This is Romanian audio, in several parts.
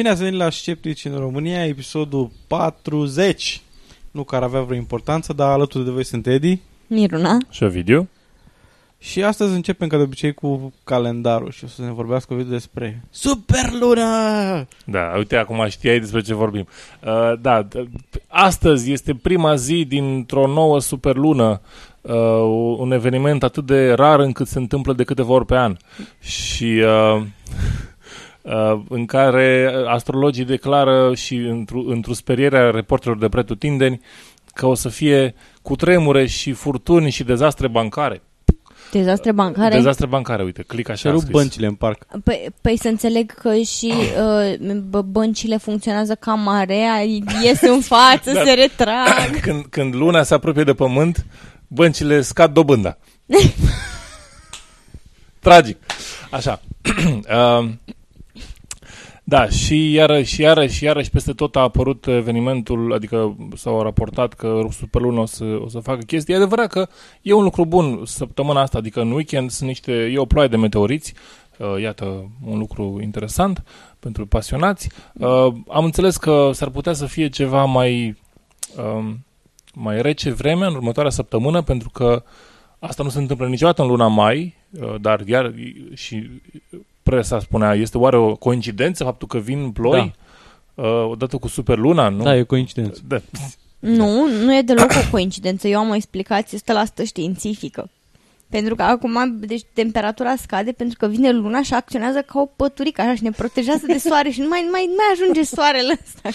Bine ați venit la Sceptici în România, episodul 40. Nu că ar avea vreo importanță, dar alături de voi sunt Edi. Miruna. Și video? Și astăzi începem ca de obicei cu calendarul și o să ne vorbească video despre Superluna! Da, uite, acum știai despre ce vorbim. Uh, da, d- astăzi este prima zi dintr-o nouă superlună, uh, un eveniment atât de rar încât se întâmplă de câteva ori pe an. Și uh, uh, în care astrologii declară și într-o, într-o speriere a reporterilor de pretutindeni că o să fie cu tremure și furtuni și dezastre bancare. Dezastre bancare? Dezastre bancare, uite, click așa. Și a rup scris. băncile în parc. Păi, păi să înțeleg că și uh, bă- băncile funcționează ca marea, ies în față, Da. se retrag. când, când luna se apropie de pământ, băncile scad dobânda. Tragic. Așa. uh, da, și iarăși, și iarăși, și iarăși peste tot a apărut evenimentul, adică s-au raportat că Superluna o să, o să facă chestii. E adevărat că e un lucru bun săptămâna asta, adică în weekend sunt niște, e o ploaie de meteoriți, uh, iată, un lucru interesant pentru pasionați. Uh, am înțeles că s-ar putea să fie ceva mai um, mai rece vreme în următoarea săptămână, pentru că asta nu se întâmplă niciodată în luna mai, uh, dar iar și presa spunea, este oare o coincidență faptul că vin ploi da. odată cu superluna, nu? Da, e coincidență. Da. Nu, nu e deloc o coincidență. Eu am o explicație 100% științifică. Pentru că acum, deci temperatura scade pentru că vine luna și acționează ca o păturică așa și ne protejează de soare și nu mai, nu mai, nu mai ajunge soarele ăsta.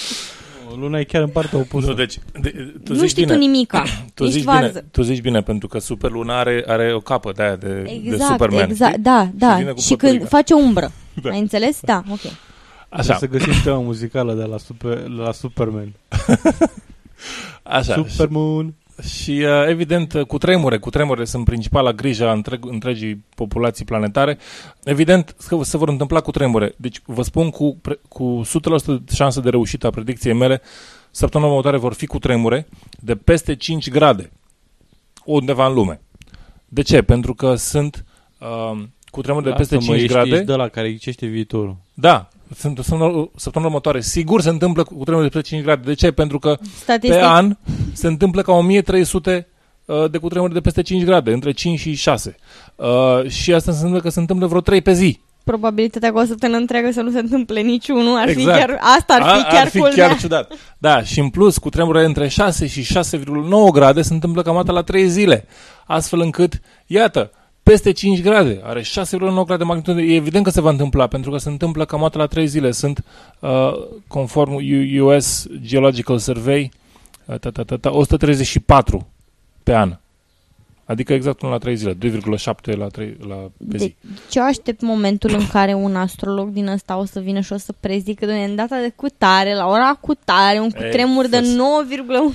Luna e chiar în partea opusă. Nu, deci, de, tu nu zici știi bine, tu nimica. tu Ești zici, bine, varză. tu zici bine, pentru că superluna are, are o capă de aia de, de Exact, Superman. exact, știi? da, da. vine cu Și, păturica. când face umbră. Da. Ai înțeles? Da, ok. Așa, Să găsim tema muzicală de la, super, de la Superman. așa. Supermoon. Și uh, evident, uh, cu tremure, cu tremure sunt principala grijă a întreg, întregii populații planetare. Evident că se vor întâmpla cu tremure. Deci vă spun cu, pre- cu 100% șansă de reușită a predicției mele, săptămâna următoare vor fi cu tremure de peste 5 grade undeva în lume. De ce? Pentru că sunt uh, cu tremure de peste Lasă-mă, 5 ești, grade. Ești de la care ghicește viitorul. Da, sunt, săptămâna, săptămâna următoare. Sigur se întâmplă cu tremure de peste 5 grade. De ce? Pentru că Statistic, pe an se întâmplă ca 1300 uh, de cutremure de peste 5 grade, între 5 și 6. Uh, și asta înseamnă că se întâmplă vreo 3 pe zi. probabilitatea ca o săptămână întreagă să nu se întâmple niciunul ar Exact. fi chiar, asta ar fi A- chiar ar fi culmea. chiar ciudat. Da, și în plus, cu tremure între 6 și 6,9 grade se întâmplă cam atât la 3 zile. Astfel încât, iată, peste 5 grade, are 6,9 grade de magnitud. E evident că se va întâmpla, pentru că se întâmplă cam atât la 3 zile. Sunt, uh, conform U- US Geological Survey, uh, ta, ta, ta, ta, 134 pe an. Adică exact unul la 3 zile, 2,7 la, 3, la pe zi. Deci eu aștept momentul în care un astrolog din ăsta o să vină și o să prezică de în data de cutare, la ora cutare, un cutremur de făs. 9,1.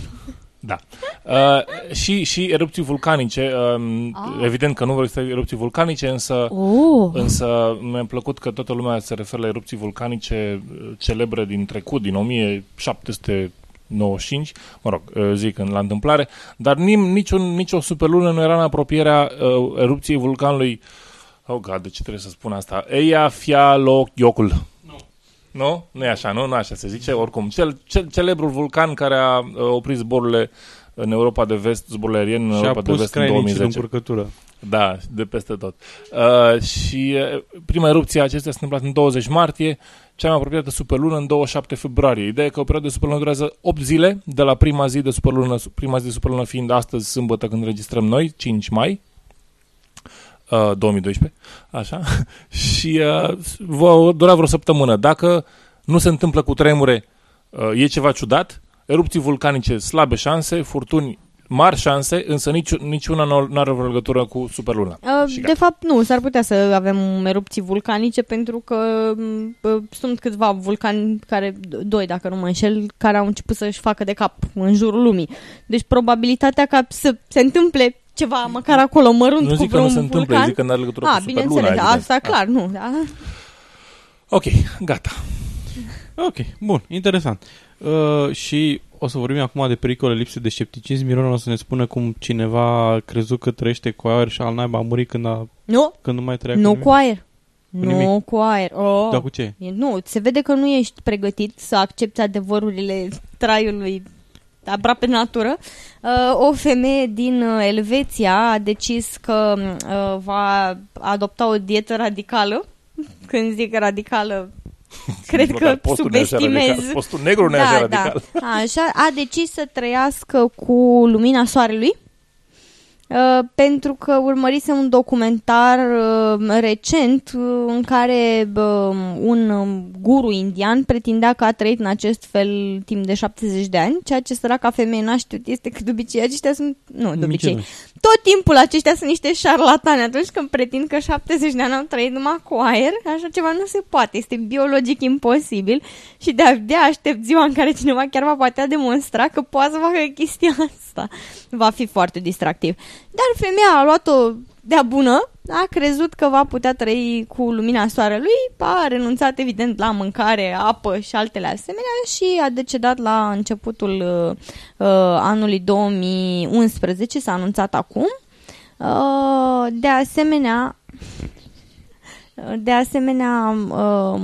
Da. Uh, și, și erupții vulcanice, um, Ah. evident că nu vor exista erupții vulcanice, însă Oh, Însă mi-a plăcut că toată lumea se referă la erupții vulcanice uh, celebre din trecut, din 1795, mă rog, uh, zic în la întâmplare, dar nim, niciun, nicio superlună nu era în apropierea uh, erupției vulcanului, oh god, de ce trebuie să spun asta, Eyjafjallajökull. Nu. Nu? Nu e așa, nu? Nu așa se zice, oricum. Cel, cel, celebrul vulcan care a uh, oprit zborurile în Europa de Vest, zborurile aeriene în Și a Europa de pus Vest în crainicii în 2010. încurcătură. Da, de peste tot. Uh, și uh, prima erupție a acestea s-a întâmplat în 20 martie, cea mai apropiată superlună în 27 februarie. Ideea e că o perioadă de superlună durează 8 zile, de la prima zi de superlună, prima zi de superlună fiind astăzi, sâmbătă, când registrăm noi, 5 mai, uh, 2012, așa, și uh, va dura vreo săptămână. Dacă nu se întâmplă cu tremure, uh, e ceva ciudat, erupții vulcanice slabe șanse, furtuni mari șanse, însă nici, niciuna nu are vreo legătură cu superluna. Uh, Și de gata. fapt, nu, s-ar putea să avem erupții vulcanice pentru că m, uh, sunt câțiva vulcani care, doi dacă nu mă înșel, care au început să-și facă de cap în jurul lumii. Deci probabilitatea ca să se întâmple ceva măcar acolo mărunt Nu cu zic că nu vreun se întâmplă, vulcan. zic că nu are legătură A, cu superluna. bineînțeles, evident. asta clar, nu. Da. Ok, gata. Ok, bun, interesant. Uh, și o să vorbim acum de pericole lipse de scepticism. Mirona o să ne spună cum cineva a crezut că trăiește cu aer și al naiba a murit când, a, Nu, când nu mai trăia nu nimic. cu aer. nimic. Nu cu aer. Oh. Dar cu ce? E- Nu, se vede că nu ești pregătit să accepti adevărurile traiului aproape natură. Uh, o femeie din uh, Elveția a decis că uh, va adopta o dietă radicală. Când zic radicală, cred Măcar că postul nu e așa subestimez. radical. Postul negru nu e așa radical. Da. Așa, a decis să trăiască cu lumina soarelui. Uh, pentru că urmărise un documentar uh, recent uh, în care uh, un um, guru indian pretindea că a trăit în acest fel timp de 70 de ani, ceea ce săraca femeie n-a știut este că de obicei aceștia sunt, nu de obicei, Mincinoși. Tot timpul aceștia sunt niște șarlatani atunci când pretind că 70 de ani au trăit numai cu aer, așa ceva nu se poate, este biologic imposibil și de-abia aștept ziua în care cineva chiar va putea demonstra că poate să facă chestia asta. Va fi foarte distractiv. Dar femeia a luat-o de-a bună, a crezut că va putea trăi cu lumina soarelui, a renunțat evident la mâncare, apă și altele asemenea și a decedat la începutul uh, uh, anului 2011, s-a anunțat acum. Uh, de asemenea, de asemenea, um,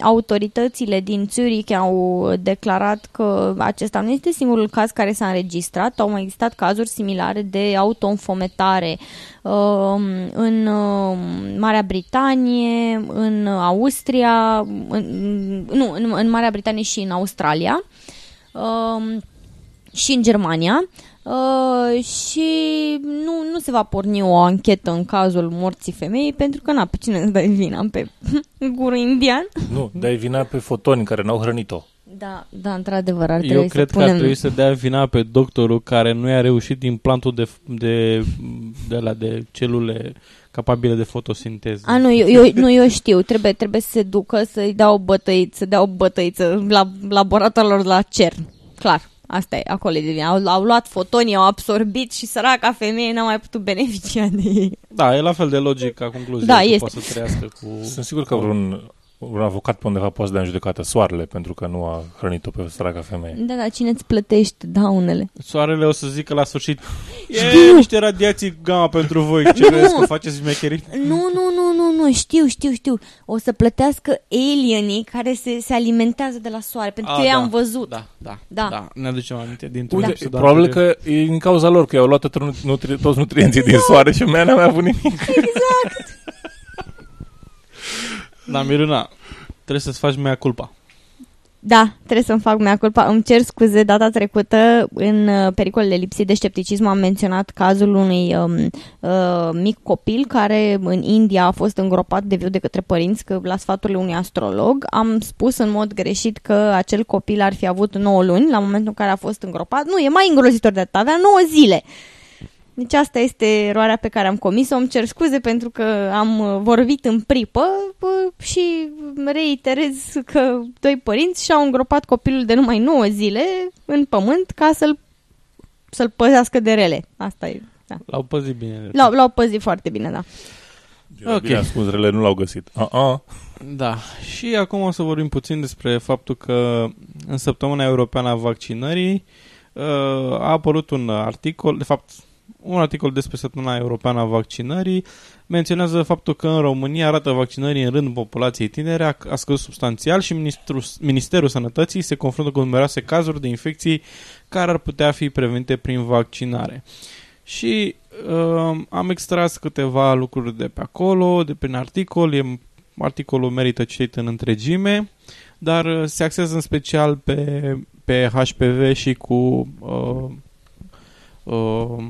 autoritățile din Zurich au declarat că acesta nu este singurul caz care s-a înregistrat. Au mai existat cazuri similare de autoînfometare um, în um, Marea Britanie, în Austria, în, nu, în, în Marea Britanie și în Australia um, și în Germania. Uh, și nu, nu se va porni o anchetă în cazul morții femeii pentru că n-a pe cine îți dai vina pe guru indian. Nu, dai vina pe fotoni care n-au hrănit-o. Da, da, într-adevăr, ar trebui Eu cred să că ar punem... trebui să dea vina pe doctorul care nu i-a reușit implantul de, de, de, la, de celule capabile de fotosinteză. A, nu eu, eu, nu, eu știu, trebuie, trebuie să se ducă să-i dea o bătăiță, să dea o bătăiță la laboratorilor la CERN. Clar, asta e, acolo e de vină. Au, au luat fotonii, au absorbit și săraca femeie n-a mai putut beneficia de ei. Da, e la fel de logic ca concluzie. Da, că este. Poate să trăiască cu... Sunt sigur că vreun, un avocat pe undeva poate să dea în judecată soarele pentru că nu a hrănit-o pe săraca femeie. Da, dar cine îți plătește daunele? Soarele o să zică la sfârșit E Știu. niște radiații gamma pentru voi Ce crezi că faceți șmecherii? Nu, nu, nu, nu, nu, știu, știu, știu. O să plătească alienii care se, se alimentează de la soare, pentru că A, eu da. am văzut. Da, da, Da. da, Ne aducem aminte dintr-un Uite, episod probabil anterior. că e din cauza lor, că i-au luat tot nutri- toți nutrienții din soare și mea n-a mai avut nimic. Da, Miruna Trebuie să-ți faci mea culpa Da, trebuie să-mi fac mea culpa. Îmi cer scuze, data trecută, în uh, pericolele lipsii de scepticism, am menționat cazul unui um, uh, mic copil care în India a fost îngropat de viu de către părinți că la sfaturile unui astrolog. Am spus în mod greșit că acel copil ar fi avut 9 luni la momentul în care a fost îngropat. Nu, e mai îngrozitor de atât, avea 9 zile. Deci asta este eroarea pe care am comis-o. Îmi cer scuze pentru că am uh, vorbit în pripă uh, și reiterez că doi părinți și-au îngropat copilul de numai 9 zile în pământ ca să-l, să-l păzească de rele. Asta e. Da. L-au păzit bine L-au, l-au păzit foarte bine, da. Ok. Bine ascuns, rele nu l-au găsit. Uh-uh. Da, și acum o să vorbim puțin despre faptul că în săptămâna europeană a vaccinării uh, a apărut un articol, de fapt un articol despre săptămâna europeană a vaccinării menționează faptul că în România rata vaccinării în rândul populației tinere a, a scăzut substanțial și Ministrul, Ministerul Sănătății se confruntă cu numeroase cazuri de infecții care ar putea fi prevenite prin vaccinare. Și uh, am extras câteva lucruri de pe acolo, de prin articol, e articolul merită citit în întregime, dar uh, se axează în special pe, pe HPV și cu uh, uh,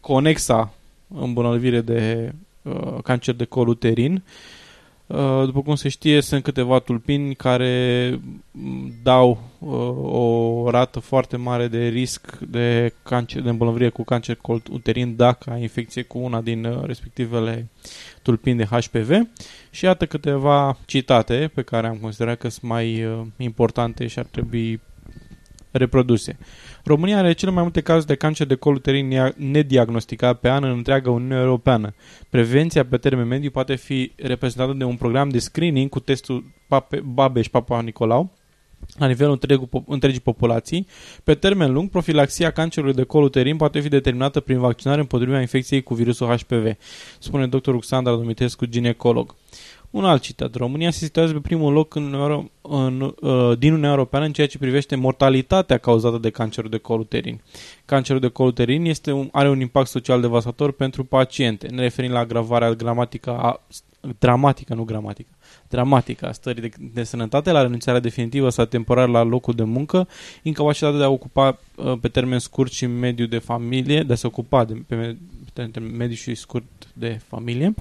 conexa îmbolnăvire de uh, cancer de col uterin. Uh, După cum se știe, sunt câteva tulpini care m, dau uh, o rată foarte mare de risc de, cancer, de îmbolnăvire cu cancer cold uterin dacă ai infecție cu una din uh, respectivele tulpini de HPV. Și iată câteva citate pe care am considerat că sunt mai uh, importante și ar trebui reproduse. România are cele mai multe cazuri de cancer de col uterin nea- nediagnosticat pe an în întreaga Uniune Europeană. Prevenția pe termen mediu poate fi reprezentată de un program de screening cu testul Pape, Babeș Papa Nicolau la nivelul întregul, po- întregii populații. Pe termen lung, profilaxia cancerului de col uterin poate fi determinată prin vaccinare împotriva infecției cu virusul HPV, spune dr. Ruxandra Dumitrescu, ginecolog. Un alt citat. România se situează pe primul loc în, Euro- în, uh, din Uniunea Europeană în ceea ce privește mortalitatea cauzată de cancerul de col uterin. Cancerul de col uterin este un, are un impact social devastator pentru paciente. Ne referim la agravarea gramatică a, dramatică, nu gramatică, dramatică a stării de, de sănătate, la renunțarea definitivă sau temporară la locul de muncă, incapacitatea de a ocupa uh, pe termen scurt și mediu de familie, de a se ocupa de, pe, me- pe termen mediu și scurt de familie,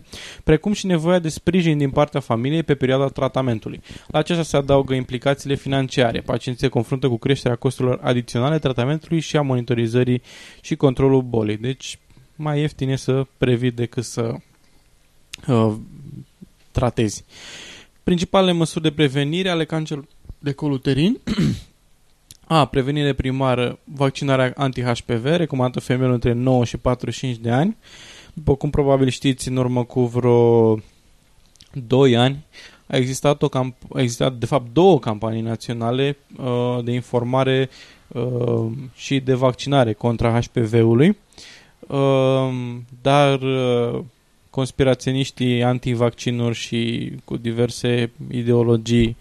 precum și nevoia de sprijin din partea familiei pe perioada tratamentului. La acestea se adaugă implicațiile financiare. Pacienții se confruntă cu creșterea costurilor adiționale tratamentului și a monitorizării și controlul bolii. Deci mai ieftin e să previi decât să uh, tratezi. Principalele măsuri de prevenire ale cancerului de col uterin A. Prevenire primară, vaccinarea anti-HPV, recomandată femeilor între 9 și 45 de ani. După cum probabil știți, în urmă cu vreo 2 ani a existat, o camp- a existat de fapt două campanii naționale uh, de informare uh, și de vaccinare contra HPV-ului, uh, dar uh, conspiraționiștii antivaccinuri și cu diverse ideologii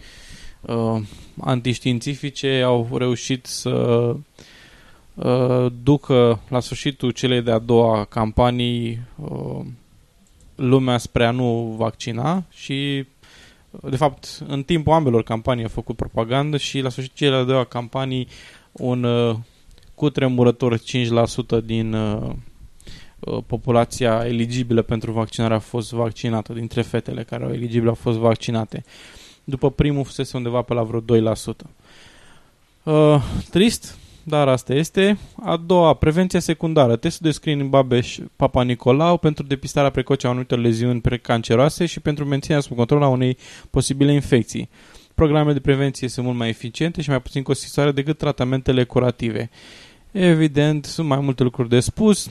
uh, antiștiințifice au reușit să uh, ducă la sfârșitul celei de-a doua campanii uh, lumea spre a nu vaccina și uh, de fapt în timpul ambelor campanii a făcut propagandă și la sfârșitul celei de-a doua campanii un uh, cutremurător 5% din uh, uh, populația eligibilă pentru vaccinare a fost vaccinată, dintre fetele care au eligibile au fost vaccinate. După primul fusese undeva pe la vreo 2%. Uh, trist, dar asta este. A doua, prevenția secundară. Testul de screening Babeș Papa Nicolau pentru depistarea precoce a anumitor leziuni precanceroase și pentru menținerea sub control a unei posibile infecții. Programele de prevenție sunt mult mai eficiente și mai puțin costisitoare decât tratamentele curative. Evident, sunt mai multe lucruri de spus.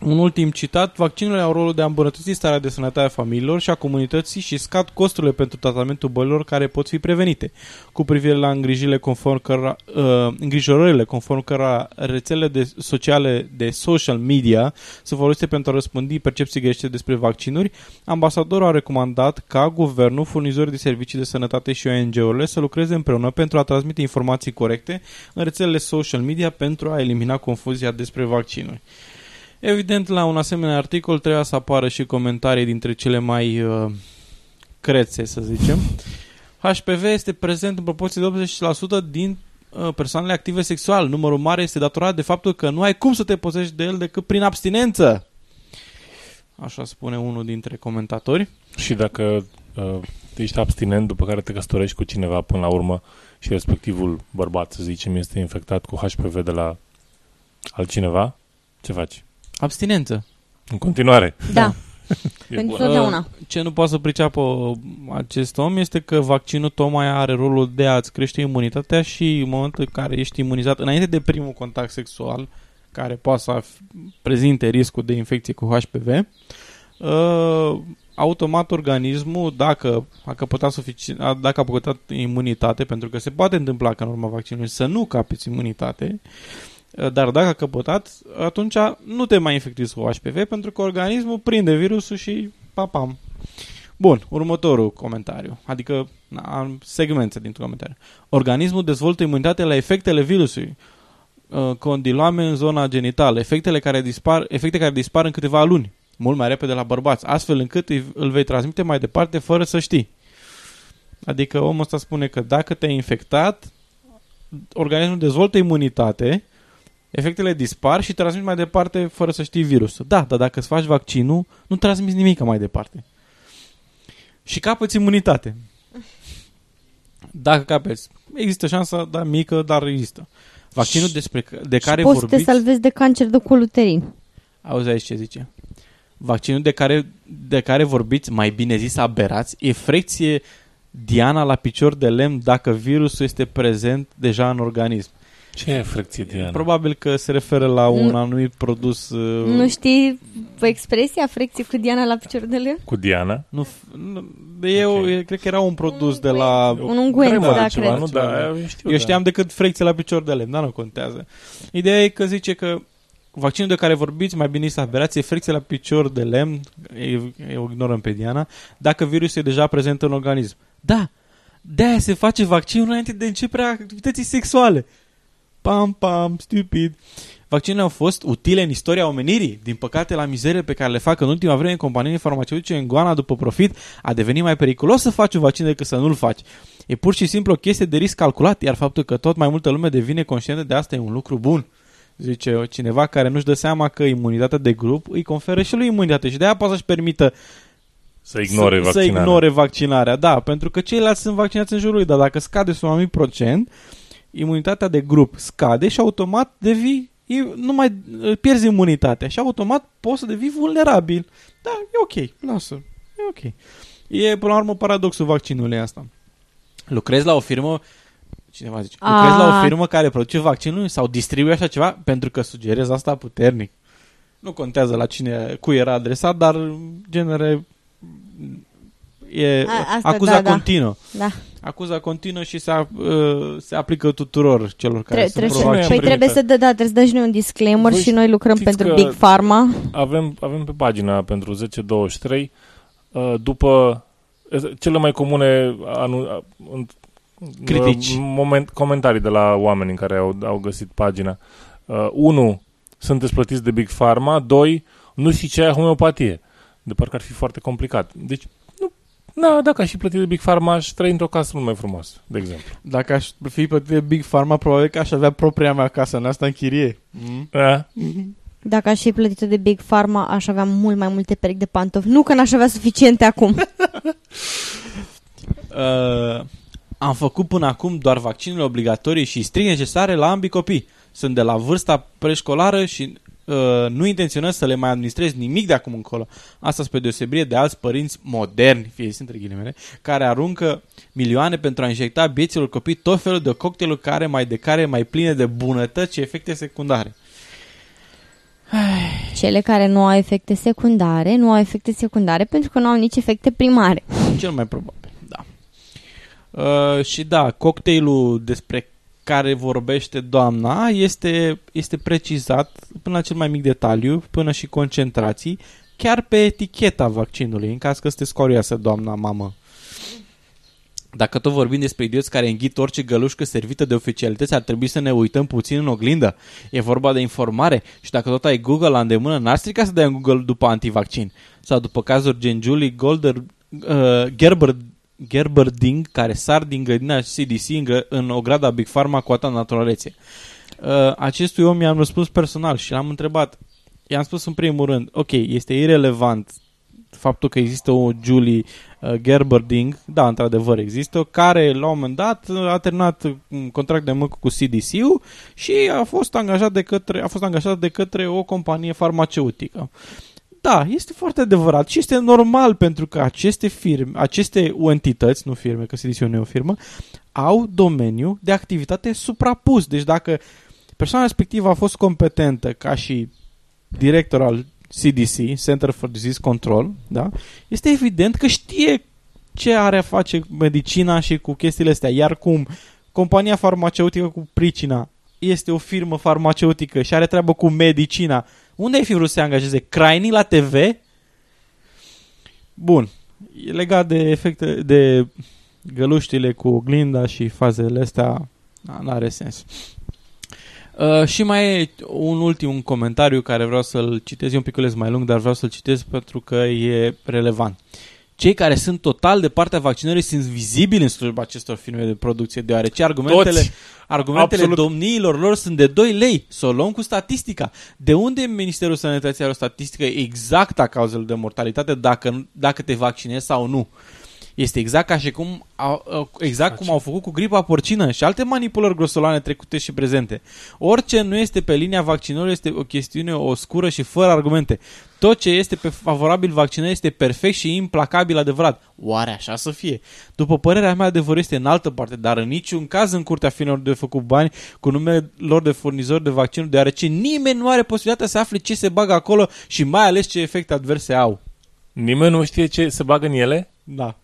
Un ultim citat, vaccinurile au rolul de a îmbunătăți starea de sănătate a familiilor și a comunității și scad costurile pentru tratamentul bolilor care pot fi prevenite. Cu privire la îngrijirile conform cărora, uh, îngrijorările conform cărora rețelele de sociale de social media sunt folosite pentru a răspândi percepții greșite despre vaccinuri, ambasadorul a recomandat ca guvernul, furnizorii de servicii de sănătate și ONG-urile să lucreze împreună pentru a transmite informații corecte în rețelele social media pentru a elimina confuzia despre vaccinuri. Evident, la un asemenea articol trebuia să apară și comentarii dintre cele mai uh, crețe, să zicem. HPV este prezent în proporție de 80% din uh, persoanele active sexual. Numărul mare este datorat de faptul că nu ai cum să te pozești de el decât prin abstinență. Așa spune unul dintre comentatori. Și dacă uh, ești abstinent, după care te căsătorești cu cineva până la urmă și respectivul bărbat, să zicem, este infectat cu HPV de la altcineva, ce faci? Abstinență. În continuare. Da, E pentru bun. totdeauna. Uh, Ce nu poate să priceapă acest om este că vaccinul tocmai are rolul de a-ți crește imunitatea și în momentul în care ești imunizat, înainte de primul contact sexual, care poate să f- prezinte riscul de infecție cu HPV, uh, automat organismul, dacă a căpătat, sufici- a- dacă a căpătat imunitate, pentru că se poate întâmpla că în urma vaccinului să nu capeți imunitate, uh, dar dacă a căpătat, atunci nu te mai infectezi cu HPV pentru că organismul prinde virusul și papam. Bun, următorul comentariu, adică na, am segmente dintr-un comentariu. Organismul dezvoltă imunitate la efectele virusului, uh, condiloame în zona genitală, efectele care dispar, efecte care dispar în câteva luni, mult mai repede la bărbați, astfel încât îi- îl vei transmite mai departe fără să știi. Adică omul ăsta spune că dacă te-ai infectat, organismul dezvoltă imunitate, efectele dispar și transmit mai departe fără să știi virusul. Da, dar dacă îți faci vaccinul, nu transmiți nimic mai departe. și capăți imunitate. Dacă capeți. Există șansa, dar mică, dar există. Vaccinul despre, de care și poți să te vorbiți... salvezi de cancer de col uterin. Auzi aici ce zice. Vaccinul de care, de care vorbiți, mai bine zis aberați, e frecție diana la picior de lemn dacă virusul este prezent deja în organism. Ce e frecție Diana? Probabil că se referă la un Nu- anumit produs... uh, Nu știi expresia frecție cu Diana la picior de lemn? Cu Diana? Nu, f- nu de eu, Ok. e- cred că era un produs de la... Un ungüent, Cremă de da, ceva, cred. nu? Da, eu știu, Eu da. știam decât frecție la picior de lemn, dar nu contează. Ideea e că zice că vaccinul de care vorbiți, mai bine este aberație, frecție la picior de lemn, e- o ignorăm pe Diana, dacă virusul e deja prezent în organism. Da, de-aia se face vaccinul înainte de începerea activității sexuale. Pam, pam, stupid. Vaccinurile au fost utile în istoria omenirii. Din păcate, la mizerile pe care le fac în ultima vreme companiile farmaceutice în goana după profit, a devenit mai periculos să faci un vaccin decât să nu-l faci. E pur și simplu o chestie de risc calculat, iar faptul că tot mai multă lume devine conștientă de asta e un lucru bun. Zice cineva care nu-și dă seama că imunitatea de grup îi conferă și lui imunitate și de aia poate să-și permită Să ignore să, să vaccinarea. ignore vaccinarea. Da, pentru că ceilalți sunt vaccinați în jurul lui, dar dacă scade sub un anumit procent, imunitatea de grup scade și automat devii e- nu mai pierzi imunitatea și automat poți să devii vulnerabil. Da, e ok, lasă. E ok. E până la urmă paradoxul vaccinului asta. Lucrezi la o firmă cineva zice, A. lucrezi la o firmă care produce vaccinul sau distribuie așa ceva pentru că sugerez asta puternic. Nu contează la cine, cui era adresat, dar în genere e A- asta, acuza da, da. continuă. Da. Acuza continuă și se, a- uh, se aplică tuturor celor care Tre- sunt trebuie, să, provabil provaccinați. păi primite. trebuie să dă, da, trebuie să dă și noi un disclaimer Voi și noi lucrăm știți pentru că- Big Pharma. Avem, avem pe pagina pentru 1023 uh, după uh, cele mai comune anu, uh, în- Critici. uh, Moment, comentarii de la oameni care au, au găsit pagina. Uh, unu, sunteți plătiți de Big Pharma. Doi, nu știi ce e homeopatie. De parcă ar fi foarte complicat. Deci, nu, na, dacă aș fi plătit de Big Pharma, aș trăi într-o casă mult mai frumos, de exemplu. Dacă aș fi plătit de Big Pharma, probabil că aș avea propria mea casă în asta în chirie. Mm? Uh, Dacă aș fi plătită de Big Pharma, aș avea mult mai multe perechi de pantofi. Nu că n-aș avea suficiente acum. Uh, am făcut până acum doar vaccinurile obligatorii și strict necesare la ambii copii. Sunt de la vârsta preșcolară și uh, nu intenționez să le mai administrez nimic de acum încolo. Asta spre deosebire de alți părinți moderni, fie zis între ghilimele, care aruncă milioane pentru a injecta bieților copii tot felul de cocktailuri care mai de care mai pline de bunătăți și efecte secundare. Cele care nu au efecte secundare, nu au efecte secundare pentru că nu au nici efecte primare. Cel mai probabil, da. Uh, și da, cocktailul despre care vorbește doamna este, este precizat până la cel mai mic detaliu, până și concentrații, chiar pe eticheta vaccinului, în caz că sunteți curioasă, doamna mamă. Dacă tot vorbim despre idioți care înghit orice gălușcă servită de oficialități, ar trebui să ne uităm puțin în oglindă. E vorba de informare și dacă tot ai Google la îndemână, n-ar strica să dai în Google după antivaccin. Sau după cazuri gen Julie Golder, uh, Gerber, Gerberding, care sar din grădina CDC în, gră- în ograda Big Pharma cu atâta naturalețe. Uh, acestui om i-am răspuns personal și l-am întrebat, i-am spus în primul rând, ok, este irelevant faptul că există o Julie uh, Gerberding, da, într-adevăr există, care la un moment dat uh, a terminat un contract de muncă cu CDC-ul și a fost angajat de către, a fost angajat de către o companie farmaceutică. Da, este foarte adevărat și este normal pentru că aceste firme, aceste entități, nu firme, că CDC nu e o firmă, au domeniu de activitate suprapus. Deci dacă persoana respectivă a fost competentă ca și director al CDC, Center for Disease Control, da? este evident că știe ce are a face medicina și cu chestiile astea. Iar cum compania farmaceutică cu pricina este o firmă farmaceutică și are treabă cu medicina, unde ai fi vrut să se angajeze? Craini la TV? Bun. E legat de efecte, de găluștile cu oglinda și fazele astea, nu are sens. Uh, și mai e un ultim comentariu care vreau să-l citez, e un piculeț mai lung, dar vreau să-l citez pentru că e relevant. Cei care sunt total de partea vaccinării sunt vizibili în slujba acestor firme de producție, deoarece argumentele, Toți. argumentele Absolut. domniilor lor sunt de 2 lei. Să o luăm cu statistica. De unde Ministerul Sănătății are o statistică exactă a cauzelor de mortalitate dacă, dacă te vaccinezi sau nu? Este exact ca și cum au, au- exact cum au făcut cu gripa porcină și alte manipulări grosolane trecute și prezente. Orice nu este pe linia vaccinului este o chestiune oscură și fără argumente. Tot ce este pe favorabil vaccinării este perfect și implacabil adevărat. Oare așa să fie? După părerea mea, adevărul este în altă parte, dar în niciun caz în curtea finilor de făcut bani cu numele lor de furnizori de vaccinuri, deoarece nimeni nu are posibilitatea să afle ce se bagă acolo și mai ales ce efecte adverse au. Nimeni nu știe ce se bagă în ele? Da.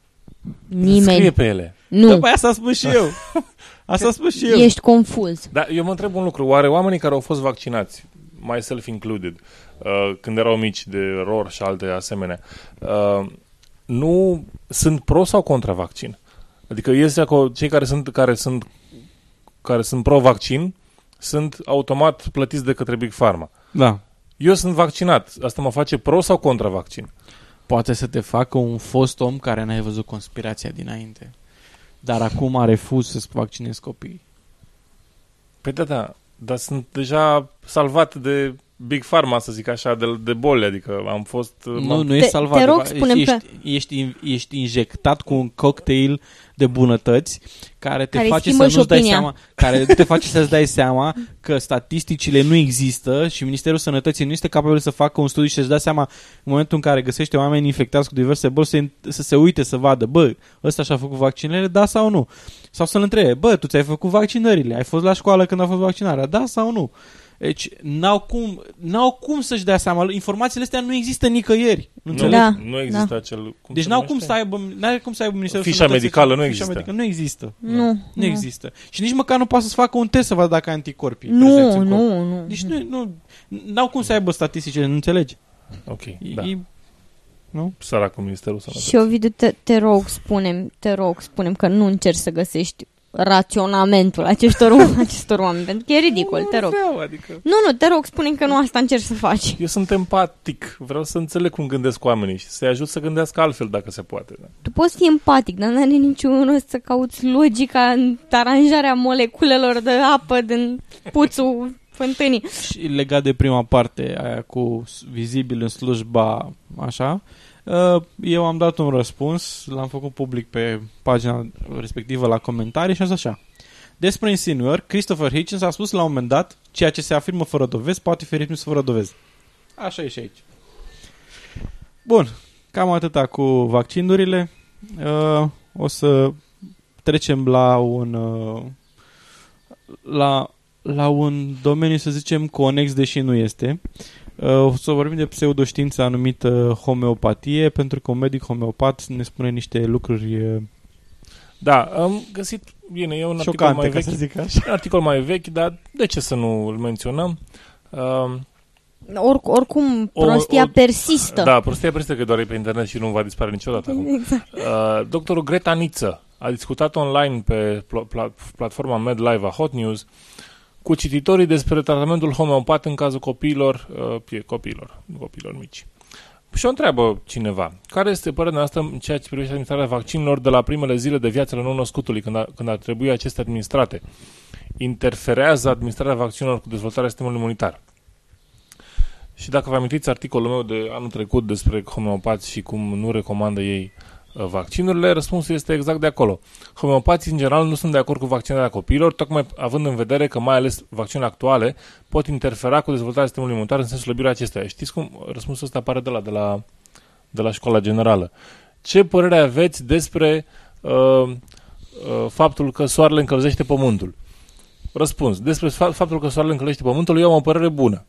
Scrie Nimeni. pe ele. Nu. După aia s-a spus și eu. Asta a spus și eu. Ești confuz. Dar eu mă întreb un lucru. Oare oamenii care au fost vaccinați, myself included, uh, când erau mici de ROR și alte asemenea, uh, nu sunt pro sau contra vaccin? Adică este acolo, cei care sunt, care sunt, care sunt pro-vaccin sunt automat plătiți de către Big Pharma. Da. Eu sunt vaccinat. Asta mă face pro sau contra vaccin? Poate să te facă un fost om care n-ai văzut conspirația dinainte. Dar acum a refuz să-ți vaccinezi copiii. Păi da, da, dar sunt deja salvat de Big Pharma, să zic așa, de, de boli, adică am fost... Nu, nu Te- ești salvat. te rog, de fapt, spune-mi ești, ești, ești injectat cu un cocktail de bunătăți care te Care face schimbă să și nu-ți dai opinia. seama, care te face să-ți dai seama că statisticile nu există și Ministerul Sănătății nu este capabil să facă un studiu și să-și dea seama în momentul în care găsește oameni infectați cu diverse boli să, să se uite să vadă, bă, ăsta și-a făcut vaccinele, da sau nu? Sau să-l întrebe, bă, tu ți-ai făcut vaccinările, ai fost la școală când a fost vaccinarea, da sau nu? Deci n-au cum, n-au cum să-și dea seama, informațiile astea nu există nicăieri. Nu Nu, înțelegi? Da, nu există acel... Cum Deci se n-au cum numește? să aibă, n-are cum să aibă Ministerul Fișa Sănătății medicală să- nu fișa există. Medică, nu există. Nu. Nu există. Și nici măcar nu poate să-ți facă un test să vadă dacă ai anticorpii. Nu, prezenți în corp. nu, nu. Deci nu, nu, n-au cum să aibă statisticile, nu înțelegi? Ok, E- da. e- nu? Săracul Ministerul Sănătății. Și Ovidiu, te, te rog, spunem, te rog, spunem că nu încerci să găsești raționamentul acestor, acestor oameni, pentru că e ridicol, te rog. Vreau, adică... Nu, nu, te rog, spune că nu asta încerci să faci. Eu sunt empatic, vreau să înțeleg cum gândesc oamenii și să-i ajut să gândească altfel dacă se poate. Da. Tu poți fi empatic, dar nu are niciun rost să cauți logica în aranjarea moleculelor de apă din puțul fântânii. Și legat de prima parte, aia cu s- vizibil în slujba, așa, uh, eu am dat un răspuns, l-am făcut public pe pagina respectivă la comentarii și a zis așa. Despre insinuări, Christopher Hitchens a spus la un moment dat, ceea ce se afirmă fără dovezi poate fi respins fără dovezi. Așa e și aici. Bun, cam atâta cu vaccinurile. Uh, o să trecem la un uh, la, la un domeniu, să zicem, conex, deși nu este. Uh, o să vorbim de pseudoștiință anumită homeopatie, pentru că un medic homeopat ne spune niște lucruri uh, Da, am găsit, bine, e un articol șocante, mai ca vechi, să zic așa. un articol mai vechi, dar de ce să nu îl menționăm? Uh, Or, oricum, O- prostia o- persistă. da, prostia persistă că doar e pe internet și nu va dispare niciodată acum. Exact. Uh, doctorul Greta Niță a discutat online pe pl- pla- platforma MedLive a Hot News cu cititorii despre tratamentul homeopat în cazul copiilor, uh, fie copiilor, nu copiilor mici. Și o întreabă cineva, care este părerea noastră în ceea ce privește administrarea vaccinurilor de la primele zile de viață la nou-născutului, când, a, când ar trebui acestea administrate? Interferează administrarea vaccinurilor cu dezvoltarea sistemului imunitar? Și dacă vă amintiți articolul meu de anul trecut despre homeopați și cum nu recomandă ei uh, vaccinurile, răspunsul este exact de acolo. Homeopații, în general, nu sunt de acord cu vaccinarea copiilor, tocmai având în vedere că mai ales vaccinurile actuale pot interfera cu dezvoltarea sistemului imunitar în sensul slăbirea acesteia. Știți cum răspunsul ăsta apare de la, de la, de la școala generală? Ce părere aveți despre uh, uh, faptul că soarele încălzește pământul? Răspuns. Despre fa- faptul că soarele încălzește pământul, eu am o părere bună.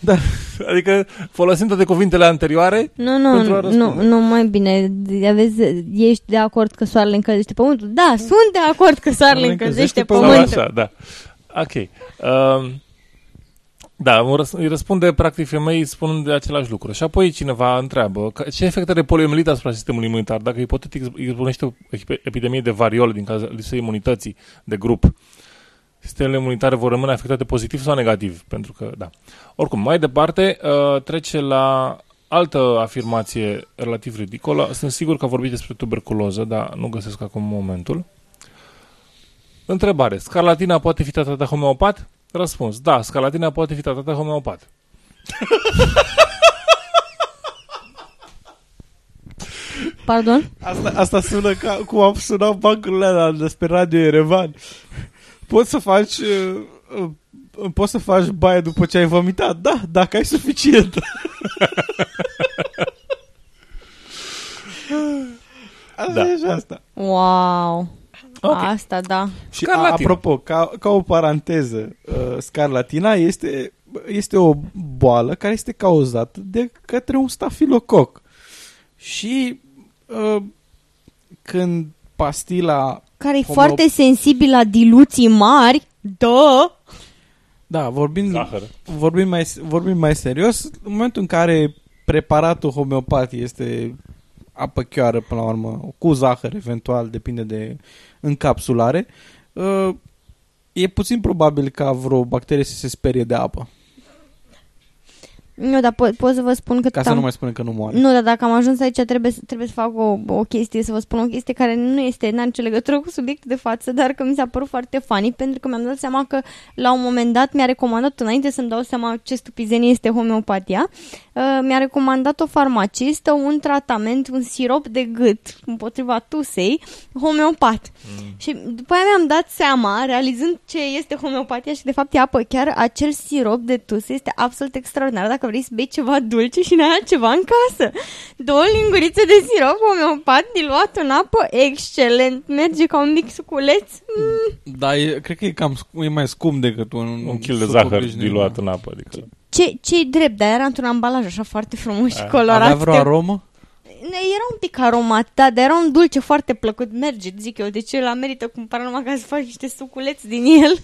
Da. Adică, folosind toate cuvintele anterioare, Nu, nu, Pentru a nu, răspunde. nu, mai bine. Aveți, ești de acord că soarele încălzește pământul? Da, sunt de acord că soarele Soarele încălzește încălzește Sau pământul. așa, da. Ok. Um, da, îmi răs- îi răspunde practic femeii spunând de același lucru. Și apoi cineva întreabă că- ce efect are poliomielita asupra sistemului imunitar dacă ipotetic izbucnește o epi- epidemie de variolă din cauza lipsei imunității de grup. Sistemele imunitare vor rămâne afectate pozitiv sau negativ? Pentru că, da. Oricum, mai departe, uh, trece la altă afirmație relativ ridicolă. Sunt sigur că a vorbit despre tuberculoză, dar nu găsesc acum momentul. Întrebare. Scarlatina poate fi tratată homeopat? Răspuns. Da, scarlatina poate fi tratată homeopat. Pardon? Asta, asta sună ca cum am sunat bancurile alea despre Radio Erevan. Poți să faci... Uh, uh, poți să faci baie după ce ai vomitat? Da, dacă ai suficient. Asta Da. e și asta. Wow. Ok. Asta, da. Și a, Scarlatina. apropo, ca, ca o paranteză, uh, scarlatina este, este o boală care este cauzată de către un stafilococ. Și uh, când pastila... Care e Homeo- foarte sensibil la diluții mari. Da. Da, vorbind, Zahăr. vorbim, mai, vorbim mai serios, în momentul în care preparatul homeopatic este apă chioară până la urmă, cu zahăr eventual, depinde de încapsulare, uh, e puțin probabil ca vreo bacterie să se sperie de apă. Nu, dar po- pot să vă spun că Ca să am- nu mai spunem că nu moare. Nu, dar dacă am ajuns aici trebuie, să- trebuie să fac o, o chestie, să vă spun o chestie care nu este, n-are nicio legătură cu subiectul de față, dar că mi s-a părut foarte funny, pentru că mi-am dat seama că la un moment dat mi-a recomandat, înainte să-mi dau seama ce stupizenie este homeopatia, uh, mi-a recomandat o farmacistă un tratament, un sirop de gât împotriva tusei, homeopat. Mm. Și după aia mi-am dat seama, realizând ce este homeopatia și de fapt e apă, chiar acel sirop de tuse este absolut extraordinar dacă vrei să bei ceva dulce și n-ai altceva în casă. Două lingurițe de sirop homeopat diluat în apă, excelent, merge ca un mic suculeț. Mm. Dar e, cred că e, cam, sc- e mai scump decât un, Un kil de suc zahăr obișnuit, diluat da. în apă. Adică. Ce, ce drept, dar era într-un ambalaj așa foarte frumos și A, colorat. Avea vreo Te- aromă? Era un pic aromat, da, dar era un dulce foarte plăcut. Merge, zic eu, de ce la merită cumpăra numai ca să faci niște suculeți din el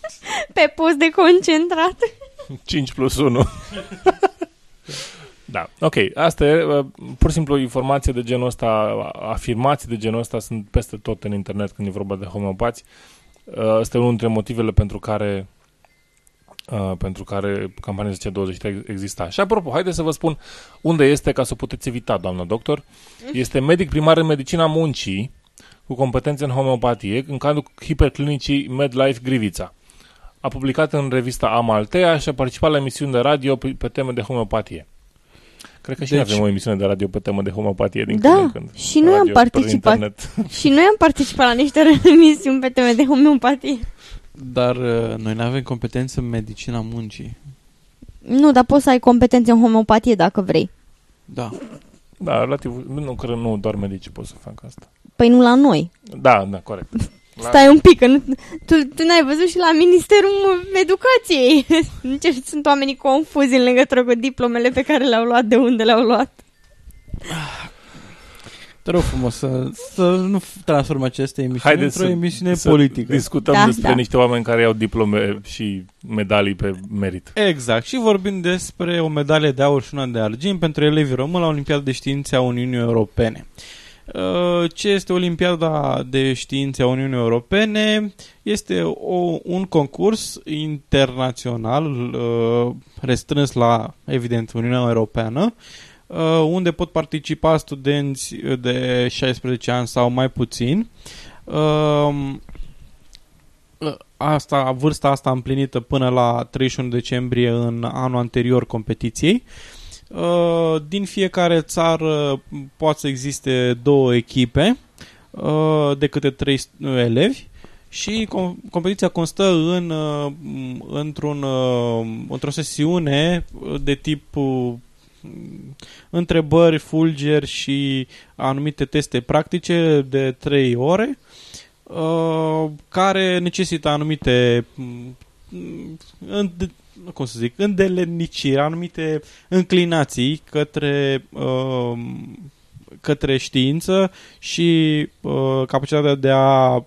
pe post de concentrat. 5 plus 1. da, ok. Asta e uh, pur și simplu o informație de genul ăsta, afirmații de genul ăsta sunt peste tot în internet când e vorba de homeopați. Uh, Ăsta e unul dintre motivele pentru care uh, pentru care campania 1023 exista. Și apropo, haideți să vă spun unde este ca să o puteți evita, doamnă doctor. Este medic primar în medicina muncii cu competențe în homeopatie în cadrul hiperclinicii MedLife Grivița. A publicat în revista Amaltea și a participat la emisiuni de radio pe, pe teme de homeopatie. Cred că și noi Deci- avem o emisiune de radio pe temă de homeopatie din Da, când în când. și noi am Radio prin participat. internet. Și noi am participat la niște emisiuni pe teme de homeopatie. Dar uh, noi nu avem competență în medicina muncii. Nu, dar poți să ai competențe în homeopatie dacă vrei. Da. Da, relativ, nu cred, nu doar medicii pot să facă asta. Păi nu la noi. Da, da, corect. La- Stai un pic, că nu, tu, tu n-ai văzut și la Ministerul Educației. Ce sunt oamenii confuzi în legătură cu diplomele pe care le-au luat, de unde le-au luat. Te rog frumos să, să nu f- transform aceste emisiuni Haideți într-o să- emisiune să politică. discutăm Da, despre da. niște oameni care au diplome și medalii pe merit. Exact. Și vorbim despre o medalie de aur și una de argint pentru elevii români la Olimpiada de Științe a Uniunii Europene. Uh, Ce este Olimpiada de Științe a Uniunii Europene? Este o, un concurs internațional uh, restrâns la, evident, Uniunea Europeană, uh, unde pot participa studenți de 16 ani sau mai puțin. Uh, asta, vârsta asta împlinită până la 31 decembrie în anul anterior competiției. Uh, Din fiecare țară poate să existe două echipe uh, de câte trei elevi și com- competiția constă în, uh, într-un, uh, într-o sesiune de tip uh, întrebări, fulgeri și anumite teste practice de 3 ore uh, care necesită anumite mm, înde- cum să zic, îndeleniciri, anumite înclinații către uh, către știință și uh, capacitatea de a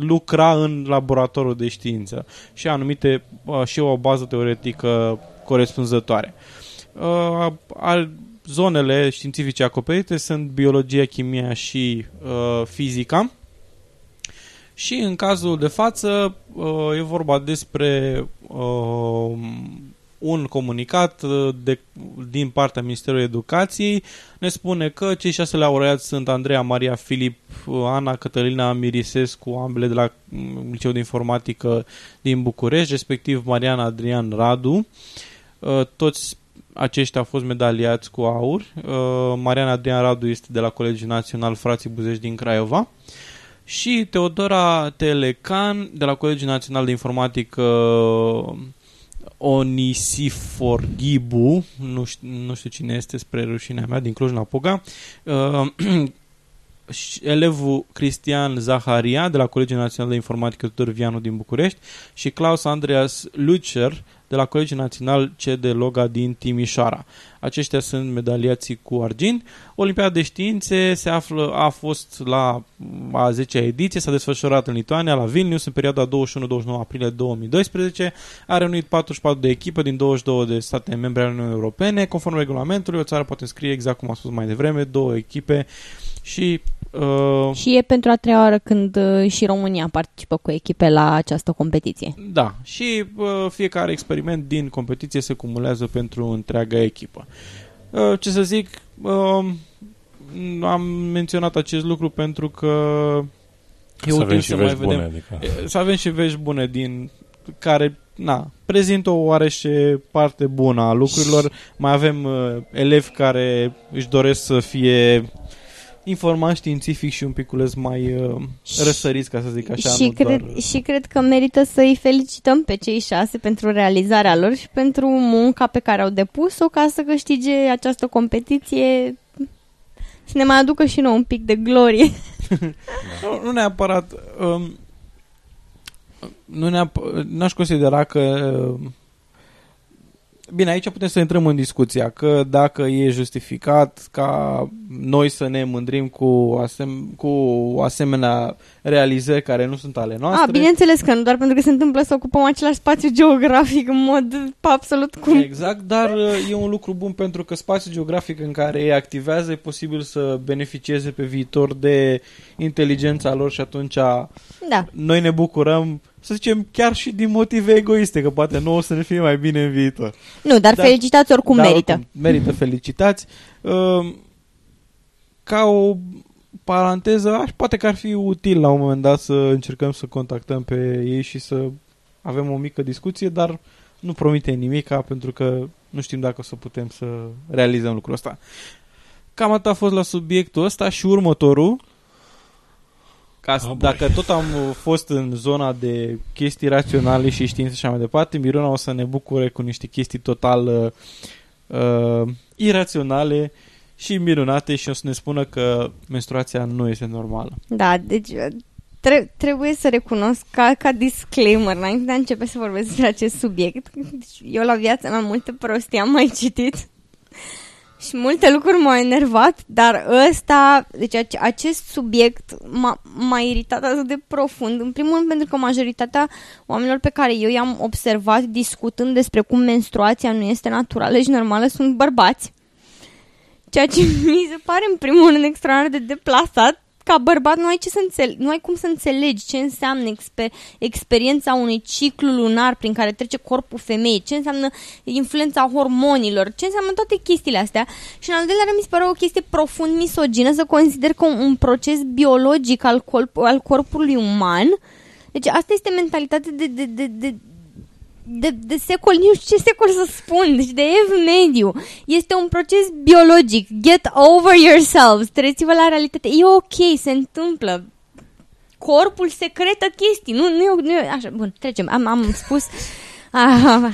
lucra în laboratorul de știință și anumite uh, și o bază teoretică corespunzătoare. Uh, al, zonele științifice acoperite sunt biologia, chimia și uh, fizica. Și în cazul de față uh, e vorba despre uh, un comunicat uh, de, din partea Ministerului Educației. Ne spune că cei șase laureați sunt Andreea Maria Filip, uh, Ana Cătălina Mirisescu, ambele de la mm, Liceul de Informatică din București, respectiv Mariana Adrian Radu. Uh, toți aceștia au fost medaliați cu aur. Uh, Mariana Adrian Radu este de la Colegiul Național Frații Buzești din Craiova. Și Teodora Telecan de la Colegiul Național de Informatică Onisifor Ghibu, nu știu, nu știu cine este spre rușinea mea, din Cluj-Napoca, uh, și elevul Cristian Zaharia de la Colegiul Național de Informatică Tudor Vianu din București și Klaus Andreas Lucer de la Colegiul Național C de Loga din Timișoara. Aceștia sunt medaliații cu argint. Olimpiada de Științe se află, a fost la a 10-a ediție, s-a desfășurat în Lituania, la Vilnius, în perioada 21-29 aprilie 2012. A reunit 44 de echipe din 22 de state membre ale Uniunii Europene. Conform regulamentului, o țară poate înscrie, exact cum am spus mai devreme, două echipe și Uh, și e pentru a treia oară când uh, și România participă cu echipe la această competiție. Da, și uh, fiecare experiment din competiție se cumulează pentru întreaga echipă. Uh, ce să zic, uh, am menționat acest lucru pentru că e să avem și să mai vedem, bune, adică. să avem și vești bune din care na, prezintă o oarește parte bună a lucrurilor. Mai avem uh, elevi care își doresc să fie informat științific și un piculeț mai uh, răsăriți, ca să zic așa. Și, nu cred, doar... și cred că merită să-i felicităm pe cei șase pentru realizarea lor și pentru munca pe care au depus-o ca să câștige această competiție să ne mai aducă și nou un pic de glorie. nu, nu neapărat... Um, nu neapărat, n-aș considera că uh, Bine, aici putem să intrăm în discuția că dacă e justificat ca noi să ne mândrim cu, asem- cu asemenea realizări care nu sunt ale noastre. A, bineînțeles că nu, doar pentru că se întâmplă să ocupăm același spațiu geografic în mod absolut cum. Exact, dar uh, e un lucru bun pentru că spațiul geografic în care ei activează e posibil să beneficieze pe viitor de inteligența lor și atunci da. noi ne bucurăm să zicem, chiar și din motive egoiste, că poate nu o să ne fie mai bine în viitor. Nu, dar, dar felicitați oricum dar merită. Oricum, merită felicitați. Uh, ca o paranteză, aș, poate că ar fi util la un moment dat să încercăm să contactăm pe ei și să avem o mică discuție, dar nu promite nimic, pentru că nu știm dacă o să putem să realizăm lucrul ăsta. Cam atât a fost la subiectul ăsta și următorul ca, oh, dacă tot am fost în zona de chestii raționale și științe și așa mai departe, Miruna o să ne bucure cu niște chestii total uh, uh, iraționale și minunate și o să ne spună că menstruația nu este normală. Da, deci tre- trebuie să recunosc ca, ca disclaimer, înainte de a începe să vorbesc despre acest subiect, deci eu la viață mai multe prostii am mai citit și multe lucruri m-au enervat, dar ăsta, deci acest subiect m-a, m-a iritat atât de profund. În primul rând pentru că majoritatea oamenilor pe care eu i-am observat discutând despre cum menstruația nu este naturală și normală sunt bărbați. Ceea ce mi se pare în primul rând extraordinar de deplasat ca bărbat nu ai, ce să înțele- nu ai cum să înțelegi ce înseamnă exper- experiența unui ciclu lunar prin care trece corpul femeii, ce înseamnă influența hormonilor, ce înseamnă toate chestiile astea. Și în al doilea rând mi se pare o chestie profund misogină să consider că un, un proces biologic al, corp- al corpului uman deci asta este mentalitatea de, de, de, de, de, de secol, nu știu ce secol să spun, deci de ev mediu. Este un proces biologic. Get over yourselves. Treziți-vă la realitate. E ok, se întâmplă. Corpul secretă chestii. Nu, nu, nu, așa, bun, trecem. Am, am spus... Ah,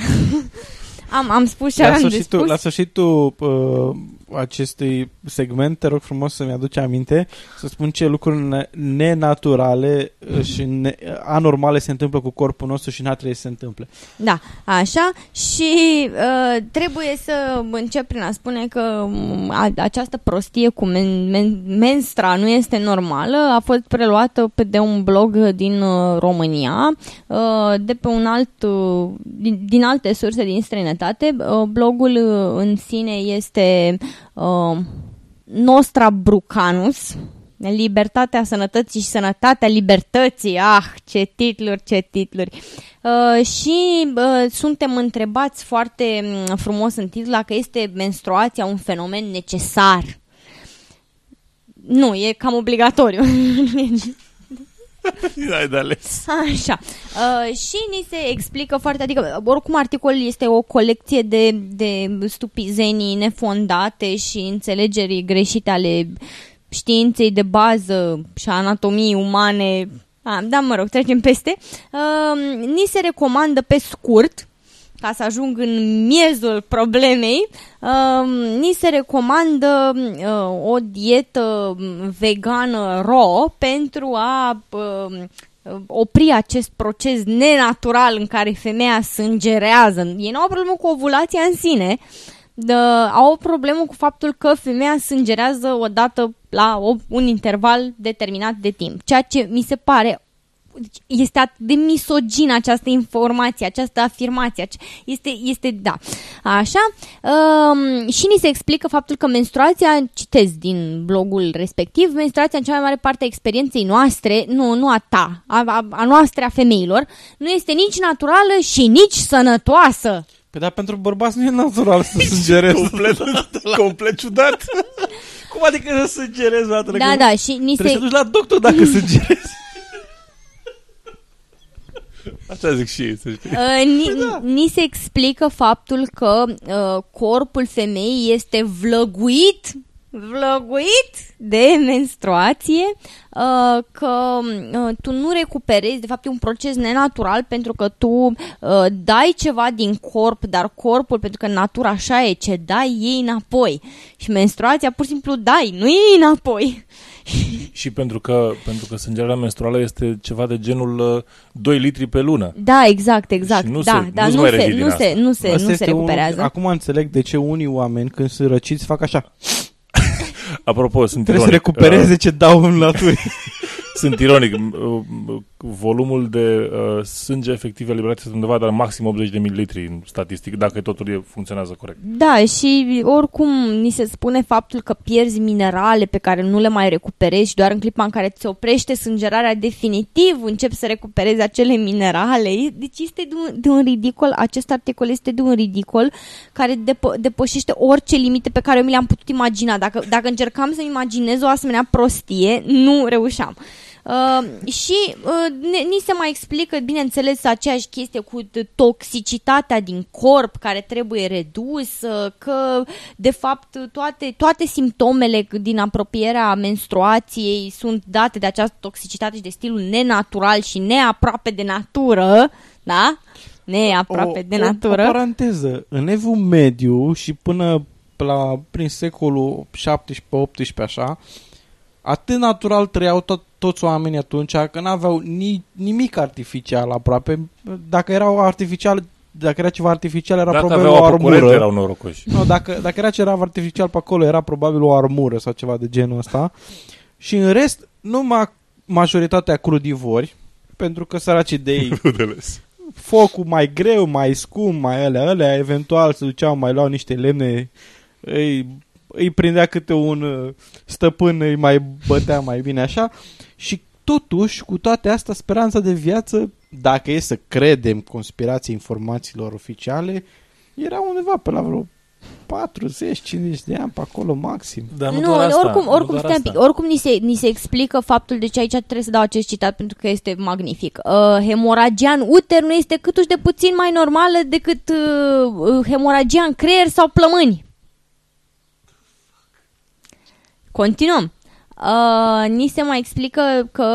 am, am spus ce la am sfârșitul, spus. La sfârșitul uh, acestui segment, te rog frumos să-mi aduce aminte să spun ce lucruri nenaturale și ne- anormale se întâmplă cu corpul nostru și n-ar trebui să se întâmple. Da, așa. Și uh, trebuie să încep prin a spune că um, a, această prostie cu men, men, menstra nu este normală. A fost preluată pe de un blog din uh, România, uh, de pe un alt, uh, din, din alte surse din străinătate. Uh, blogul uh, în sine este uh, Nostra Brucanus, Libertatea sănătății și sănătatea libertății. Ah, ce titluri, ce titluri. Uh, și uh, suntem întrebați foarte mm, frumos în titlu dacă este menstruația un fenomen necesar. Nu, e cam obligatoriu. Ai de ales. Așa. Uh, și ni se explică foarte, adică oricum articolul este o colecție de, de stupizenii nefondate și înțelegeri greșite ale științei de bază și a anatomiei umane. Ah, da, mă rog, trecem peste. Uh, ni se recomandă pe scurt ca să ajung în miezul problemei, uh, ni se recomandă uh, o dietă vegană raw pentru a uh, opri acest proces nenatural în care femeia sângerează. Ei nu au o problemă cu ovulația în sine, de, au o problemă cu faptul că femeia sângerează odată la o, un interval determinat de timp, ceea ce mi se pare deci este atât de misogină această informație, această afirmație. Este, este da. Așa. Um, și ni se explică faptul că menstruația, citez din blogul respectiv, menstruația în cea mai mare parte a experienței noastre, nu, nu a ta, a, a, a noastră, a femeilor, nu este nici naturală și nici sănătoasă. Păi dar pentru bărbați nu e natural să sângerezi. complet, complet ciudat. Cum adică să sângerezi la Da, da, și ni Trebuie se... să duci la doctor dacă sângerezi. Așa zic și ei, să știi. Uh, ni, ni se explică faptul că uh, corpul femeii este vlăguit vlăguit de menstruație, uh, că uh, tu nu recuperezi, de fapt e un proces nenatural pentru că tu uh, dai ceva din corp, dar corpul, pentru că natura așa e, ce dai, iei înapoi. Și menstruația pur și simplu dai, nu iei înapoi. Și pentru că, pentru că sângerea menstruală este ceva de genul uh, 2 litri pe lună. Da, exact, exact. Și nu da, se- da, nu-ți nu, mai se, revii din nu, se, asta. nu se, Asta nu se este recuperează. Un, acum înțeleg de ce unii oameni când sunt răciți fac așa. Apropo, sunt Trebuie să ironic. recupereze ce dau în naturii. Uh, sunt ironic. m- uh, Volumul de uh, sânge efectiv eliberat este undeva de la maxim 80 de mililitri în statistic, dacă totul e, funcționează corect. Da, și oricum ni se spune faptul că pierzi minerale pe care nu le mai recuperezi și doar în clipa în care ți oprește sângerarea definitiv începi să recuperezi acele minerale. Deci este de un, de un ridicol, acest articol este de un ridicol care depă, depășește orice limite pe care eu mi le-am putut imagina. Dacă, dacă încercam să imaginez o asemenea prostie, nu reușeam. Uh, și uh, ne, ni se mai explică, bineînțeles, aceeași chestie cu t- toxicitatea din corp care trebuie redus, uh, că, de fapt, toate, toate simptomele din apropierea menstruației sunt date de această toxicitate și de stilul nenatural și neaproape de natură, da? Neaproape de natură. O, o paranteză. În evul mediu și până la, prin secolul 17-18 așa, atât natural trăiau tot, toți oamenii atunci că n-aveau ni, nimic artificial aproape. Dacă erau artificial, dacă era ceva artificial, era Dacă probabil aveau o apă curentă, armură. erau norocoși. Nu, dacă, dacă era ceva artificial pe acolo, era probabil o armură sau ceva de genul ăsta. Și în rest, numai majoritatea crudivori, pentru că săracii de ei Rudeles. focul mai greu, mai scump, mai alea, alea, eventual se duceau, mai luau niște lemne, îi, îi prindea câte un uh, stăpân, îi mai bătea mai bine așa și totuși, cu toate astea, speranța de viață, dacă e să credem conspirații informațiilor oficiale, era undeva pe la vreo 40-50 de ani pe acolo maxim. Dar nu, nu, doar asta, oricum, nu oricum, doar stai un asta. pic, oricum ni se, ni se explică faptul de ce aici trebuie să dau acest citat pentru că este magnific. Uh, hemoragia în uter nu este câtuși de puțin mai normală decât uh, uh, hemoragia în creier sau plămâni. Continuăm. Uh, ni se mai explică că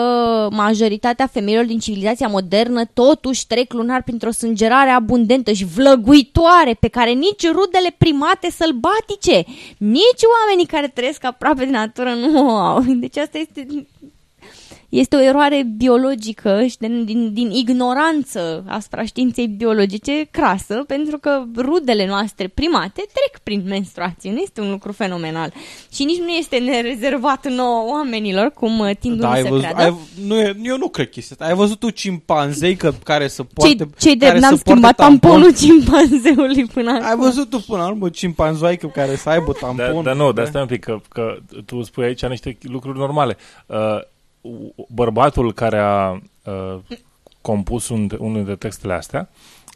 majoritatea femeilor din civilizația modernă totuși trec lunar printr-o sângerare abundentă și vlăguitoare pe care nici rudele primate sălbatice, nici oamenii care trăiesc aproape de natură nu o au. Deci asta este este o eroare biologică și din, din, din ignoranță asupra științei biologice crasă, pentru că rudele noastre primate trec prin menstruație. Nu este un lucru fenomenal. Și nici nu este nerezervat nouă oamenilor, cum uh, tind Da, unii ai să văzut, creadă. ai, nu, e- eu nu cred chestia asta. Ai văzut tu cimpanzei că, care să Cei, poarte... cei de care n-am să poarte schimbat tampon? tamponul cimpanzeului până Ai acum. văzut tu până la urmă cimpanzoaică care să aibă Da, tampon? dar nu, dar stai un pic, că, că tu spui aici niște lucruri normale. Uh, bărbatul care a uh, compus un, unul de textele astea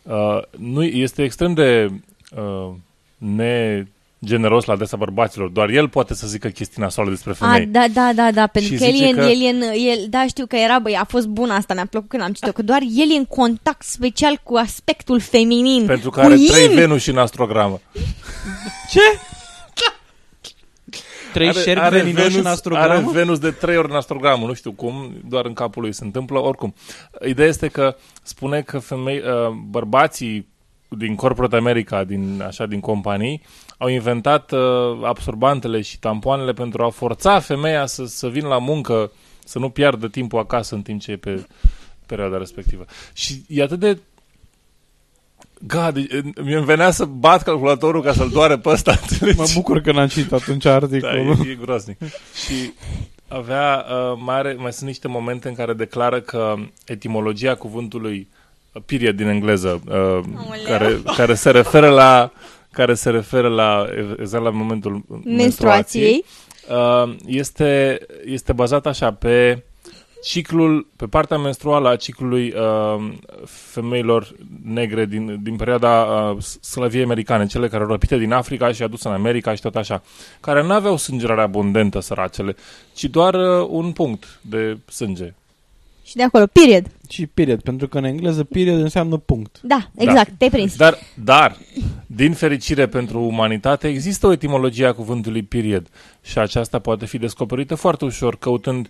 uh, nu, este extrem de uh, ne generos la adresa bărbaților. Doar el poate să zică chestii nasoale despre A, femei. da, da, da, da, pentru Și că el zice e, în, că- el e în, el, da, știu că era, băi, a fost bună asta, mi-a plăcut când am citit că doar el e în contact special cu aspectul feminin. Pentru că cu are yin. trei Venuși în astrogramă. Ce? Trei șerpi veninoși în are astrogramă? Venus de trei ori în astrogramă, nu știu cum, doar în capul lui se întâmplă, oricum. Ideea este că spune că femei, uh, bărbații din corporate America, din, așa, din companii, au inventat uh, absorbantele și tampoanele pentru a forța femeia să, să vină la muncă, să nu piardă timpul acasă în timp ce e pe perioada respectivă. Și e atât de God, mi-mi venea să bat calculatorul ca să-l doare pe ăsta. înțelegi? Mă bucur că n-am citit atunci Da, articolul. e, e groaznic. și avea, uh, mai, are, mai sunt niște momente în care declară că etimologia cuvântului uh, period din engleză, uh, care, care se referă la care se referă la exact la momentul menstruației, menstruației. uh, este, este bazat așa pe ciclul, pe partea menstruală a ciclului uh, femeilor negre din, din perioada uh, sclaviei americane, cele care au răpite din Africa și aduse în America și tot așa, care nu aveau sângerare abundentă, săracele, ci doar uh, un punct de sânge. Și de acolo, period. Și period, pentru că în engleză period înseamnă punct. Da, exact, te-ai prins. Dar, dar, din fericire pentru umanitate, există o etimologie a cuvântului period și aceasta poate fi descoperită foarte ușor căutând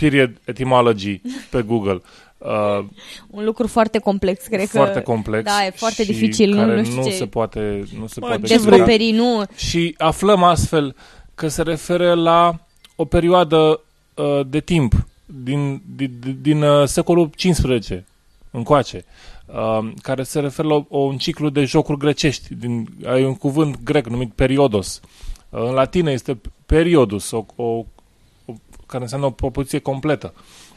period etymology pe Google. Uh, Un lucru foarte complex, cred că. foarte complex Da, e foarte și dificil, nu, care nu știu nu ce. se poate, nu se Mă, poate descoperi. explica. Descoperi, nu. Și aflăm astfel că se referă la o perioadă uh, de timp din, din, din uh, secolul XV încoace, uh, care se referă la o, un ciclu de jocuri grecești. Din, ai un cuvânt grec numit periodos. Uh, în latină este periodus, o, o, o, care înseamnă o propoziție completă.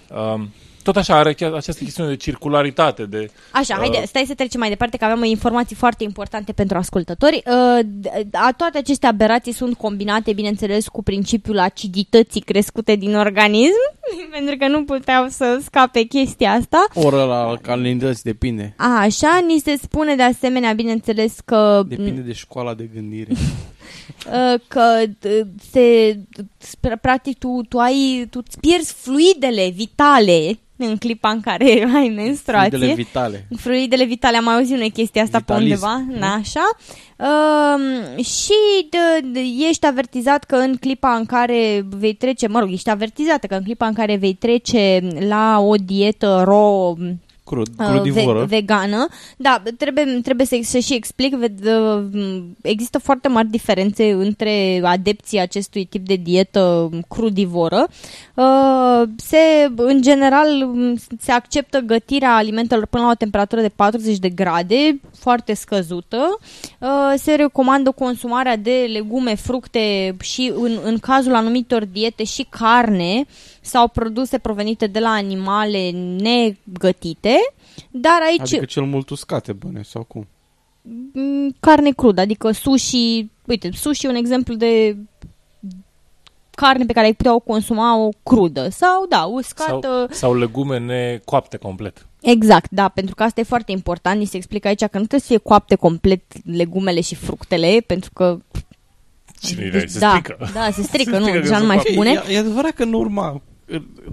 Uh, tot așa are chiar această chestiune de circularitate, de Așa, haide, Uh, stai să trecem mai departe, că avem informații foarte importante pentru ascultători. Uh, d- a, toate aceste aberații sunt combinate, bineînțeles, cu principiul acidității crescute din organism, pentru că nu puteau să scape chestia asta. Oră la alcalinități depinde. A, așa, ni se spune de asemenea, bineînțeles, că Depinde de școala de gândire. uh, că d- se pr- practic tu, tu ai tu îți pierzi fluidele vitale în clipa în care ai menstruație. Fluidele vitale. Fluidele vitale, am mai auzit noi chestia asta Vitalism, pe undeva, na, așa. Um, și de, de, ești avertizat că în clipa în care vei trece, mă rog, ești avertizată că în clipa în care vei trece la o dietă raw Crud, uh, crudivoră. ve- vegană. Da, trebuie, trebuie să, să și explic, ved- uh, există foarte mari diferențe între adepții acestui tip de dietă crudivoră. Uh, Se, în general, m, se acceptă gătirea alimentelor până la o temperatură de 40 de grade, foarte scăzută. Uh, Se recomandă consumarea de legume, fructe și, în, în cazul anumitor diete, și carne sau produse provenite de la animale negătite, dar aici Adică cel mult uscate, băne, sau cum? m, carne crudă, adică sushi, uite, sushi e un exemplu de carne pe care ai putea o consuma o crudă sau, da, uscată. sau, sau legume necoapte complet. Exact, da, pentru că asta e foarte important. Ni se explică aici că nu trebuie să fie coapte complet legumele și fructele, pentru că Cine Deci, se da, strică. Da, se strică, Se nu, strică deja când nu mai se spune. E, e adevărat că în urma uh,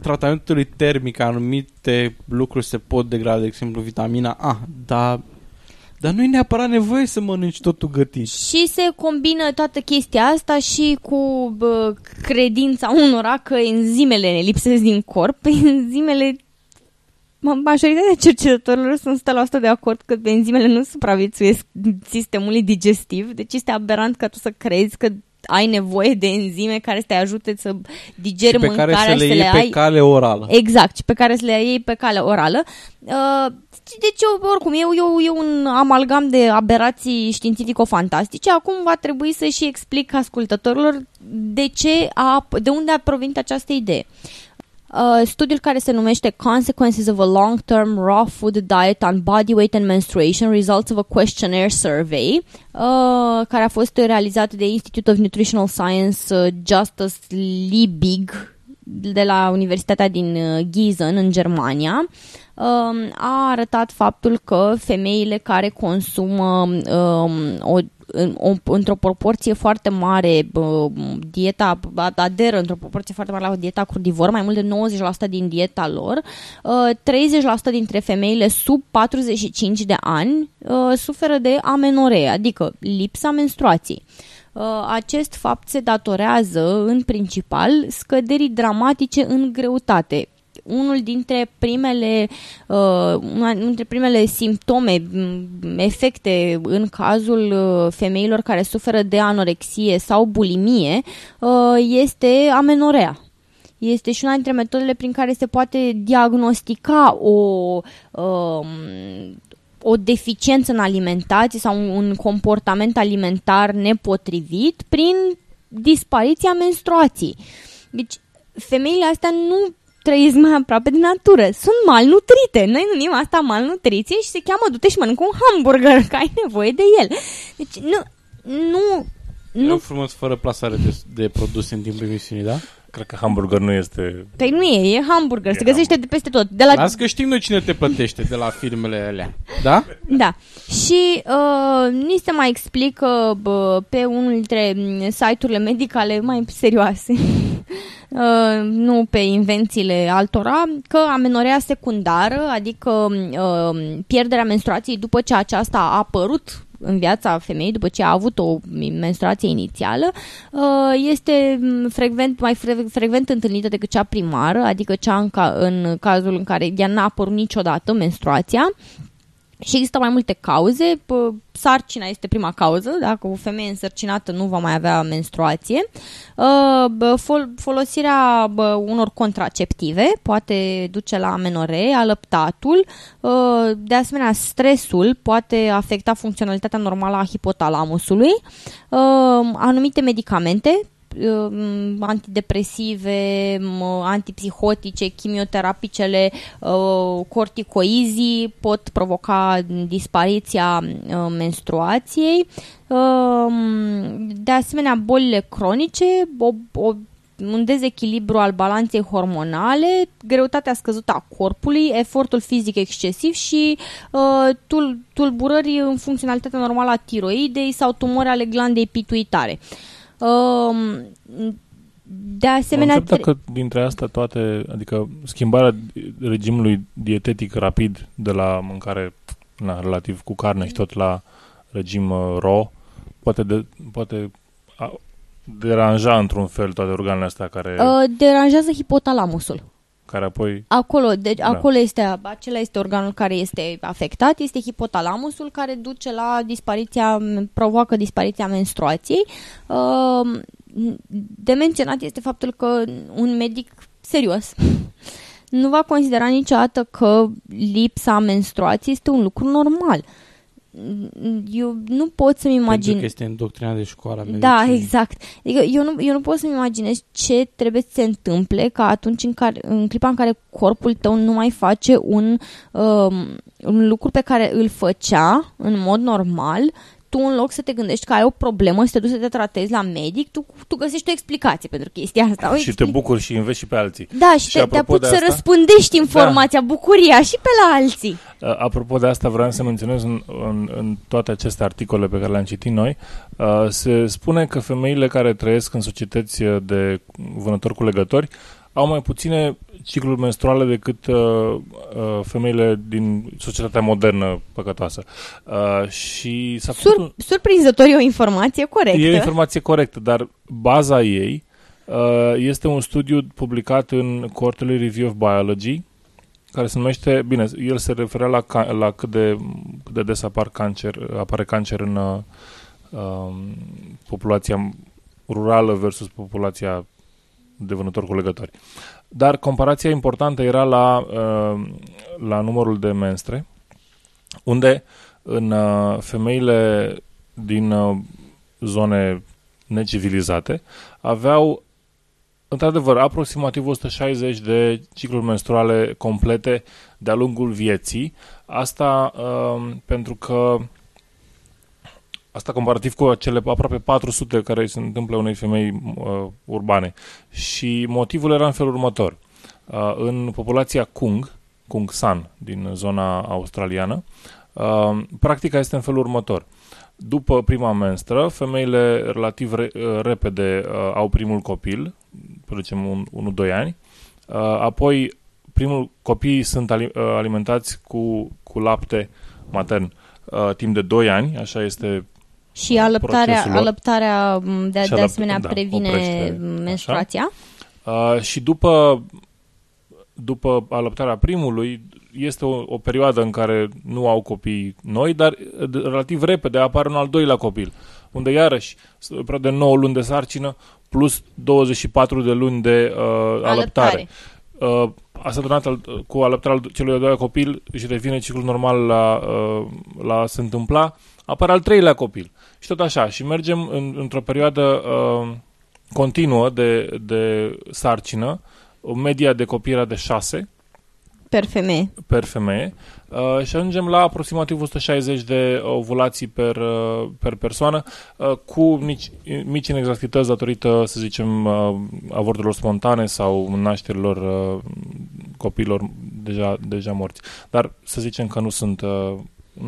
tratamentului termic anumite lucruri se pot degrada, de exemplu vitamina A, dar, dar nu e neapărat nevoie să mănânci totul gătit. Și se combină toată chestia asta și cu bă, credința unora că enzimele ne lipsesc din corp. Enzimele ma- Majoritatea cercetătorilor sunt 100% de acord că enzimele nu supraviețuiesc sistemului digestiv, deci este aberant ca tu să crezi că ai nevoie de enzime care să te ajute să digeri și pe care mâncarea să le și să iei le pe ai cale orală. Exact, și pe care să le iei pe cale orală. Uh, deci, eu, oricum, e, e, e un amalgam de aberații științifico-fantastice. Acum va trebui să și explic ascultătorilor de ce a, de unde a provenit această idee. Uh, studiul care se numește Consequences of a Long-Term Raw Food Diet on Body Weight and Menstruation Results of a Questionnaire Survey, uh, care a fost realizat de Institute of Nutritional Science uh, Justus Liebig de la Universitatea din uh, Gießen, în Germania, um, a arătat faptul că femeile care consumă um, o în, o, într-o proporție foarte mare bă, dieta aderă într-o proporție foarte mare la dieta crudivor, mai mult de 90% din dieta lor. Uh, 30% dintre femeile sub 45 de ani uh, suferă de amenoree, adică lipsa menstruației. Uh, acest fapt se datorează în principal scăderii dramatice în greutate, unul dintre primele, uh, una dintre primele simptome, efecte în cazul uh, femeilor care suferă de anorexie sau bulimie uh, este amenorea. Este și una dintre metodele prin care se poate diagnostica o, uh, o deficiență în alimentație sau un comportament alimentar nepotrivit prin dispariția menstruației. Deci, femeile astea nu trăiesc mai aproape de natură. Sunt malnutrite. Noi numim asta malnutriție și se cheamă du-te și mănâncă un hamburger, că ai nevoie de el. Deci nu, nu, nu... E frumos fără plasare de, de produse în timpul emisiunii, da? Cred că hamburger nu este... Păi nu e, e hamburger, e se găsește de peste tot. De la... Las că știm noi cine te plătește de la firmele alea, da? Da. Și uh, ni se mai explică bă, pe unul dintre site-urile medicale mai serioase Uh, nu pe invențiile altora, că amenorea secundară, adică uh, pierderea menstruației după ce aceasta a apărut în viața femeii, după ce a avut o menstruație inițială, uh, este frecvent, mai frecvent întâlnită decât cea primară, adică cea în, ca, în cazul în care ea n-a apărut niciodată menstruația și există mai multe cauze. Sarcina este prima cauză. Dacă o femeie însărcinată nu va mai avea menstruație. Uh, folosirea unor contraceptive poate duce la amenoree, alăptatul. Uh, de asemenea, stresul poate afecta funcționalitatea normală a hipotalamusului. Uh, anumite medicamente Um, antidepresive, antipsihotice, chimioterapicele, uh, corticoizii pot provoca dispariția uh, menstruației. Um, de asemenea, bolile cronice, o, o un dezechilibru al balanței hormonale, greutatea scăzută a corpului, efortul fizic excesiv și uh, tul, tulburări în funcționalitatea normală a tiroidei sau tumori ale glandei pituitare. Uh, Um, de asemenea... Mă dacă dintre astea toate, adică schimbarea regimului dietetic rapid de la mâncare na, relativ cu carne și tot la regim uh, raw, poate, de, poate a, deranja într-un fel toate organele astea care... Uh, deranjează hipotalamusul care apoi... Acolo, deci da. acolo este, acela este organul care este afectat, este hipotalamusul care duce la dispariția, provoacă dispariția menstruației. Ehm, de menționat este faptul că un medic serios nu va considera niciodată că lipsa menstruației este un lucru normal eu nu pot să-mi imaginez... Pentru că este în doctrina de școală. Da, exact. Adică eu nu, eu nu pot să-mi imaginez ce trebuie să se întâmple ca atunci în, care, în clipa în care corpul tău nu mai face un, um, un lucru pe care îl făcea în mod normal, tu în loc să te gândești că ai o problemă, să te duci să te tratezi la medic, tu, tu găsești o explicație pentru chestia asta. O și te bucuri și înveți și pe alții. Da, și, și te, te apuci să asta, răspândești da. informația, da. bucuria și pe la alții. Uh, apropo de asta, vreau să menționez în, în, în toate aceste articole pe care le-am citit noi, uh, se spune că femeile care trăiesc în societăți de vânători cu legători au mai puține cicluri menstruale decât uh, uh, femeile din societatea modernă păcătoasă. Uh, și s-a Sur- un... Surprinzător e o informație corectă. E o informație corectă, dar baza ei uh, este un studiu publicat în Quarterly Review of Biology, care se numește, bine, el se referă la, ca, la cât, de, cât de des apar cancer, apare cancer în uh, um, populația rurală versus populația de vânători cu legători. Dar comparația importantă era la, uh, la numărul de menstre, unde în uh, femeile din uh, zone necivilizate aveau într-adevăr aproximativ 160 de cicluri menstruale complete de-a lungul vieții. Asta uh, pentru că Asta comparativ cu cele aproape 400 care se întâmplă unei femei uh, urbane. Și motivul era în felul următor. Uh, în populația Kung, Kung San, din zona australiană, uh, practica este în felul următor. după prima menstră, femeile relativ re, uh, repede uh, au primul copil, să zicem un, 1-2 ani, uh, apoi primul copii sunt ali, uh, alimentați cu, cu lapte matern uh, timp de 2 ani, așa este Și alăptarea, procesul lor. alăptarea m, de, Și de alăpt- asemenea da, previne oprește, menstruația. Uh, și după, după alăptarea primului, este o, o perioadă în care nu au copii noi, dar uh, de- relativ repede apare un al doilea copil, unde iarăși s- o perioadă de 9 luni de sarcină plus 24 de luni de uh, alăptare. Uh, asemănat al- cu alăptarea al- celui de-al doilea copil și revine ciclul normal la, uh, la a se întâmpla, apare al treilea copil. Și tot așa. Și mergem în, într-o perioadă uh, continuă de, de sarcină, o media de copii era de 6 Per femeie. per femeie uh, și ajungem la aproximativ 160 de ovulații per, uh, per persoană uh, cu mici, mici inexactități datorită, să zicem, uh, avorturilor spontane sau nașterilor uh, copiilor deja, deja morți. Dar să zicem că nu sunt, uh,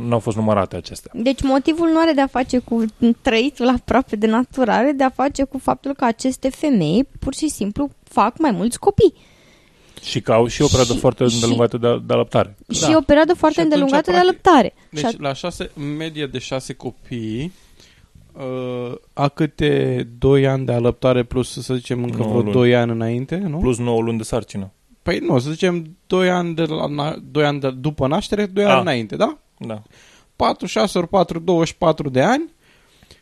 nu au fost numărate acestea. Deci motivul nu are de a face cu trăitul aproape de natură, are de a face cu faptul că aceste femei pur și simplu fac mai mulți copii. Și că au și o perioadă Și- foarte și- îndelungată de, de adaptare. Și e o perioadă foarte Și atunci, îndelungată de practic, alăptare. Deci și la șase, medie de șase copii, uh, a câte 2 ani de alăptare plus, să zicem, încă Nouă vreo luni. 2 ani înainte, nu? Plus 9 luni de sarcină. Păi nu, să zicem 2 ani, de la, na- 2 ani de, după naștere, 2 ani Ah. înainte, da? Da. 4, 6 ori 4, 24 de ani,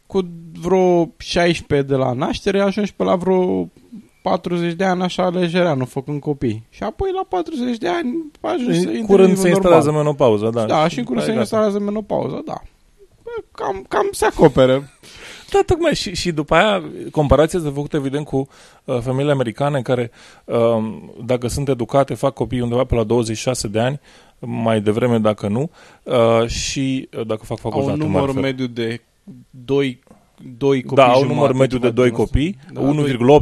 cu vreo 16 de la naștere, ajungi pe la vreo 40 de ani așa lejereanu, făcând copii. Și apoi la 40 de ani ajungi să intri Curând în se normal. instalează menopauza, da. Da, și în curând Da, se e gata. instalează menopauză, da. Bă, Cam, cam se acoperă. Da, tocmai. Și, și după aia, comparația este făcută evident cu uh, femeile americane care, uh, dacă sunt educate, fac copii undeva pe la 26 de ani, mai devreme dacă nu, uh, și uh, dacă fac Au facultate. un în număr mare fel. mediu de 2 doi copii Da, au un jumate, număr mediu de ceva 2 genul ăsta. copii, Da,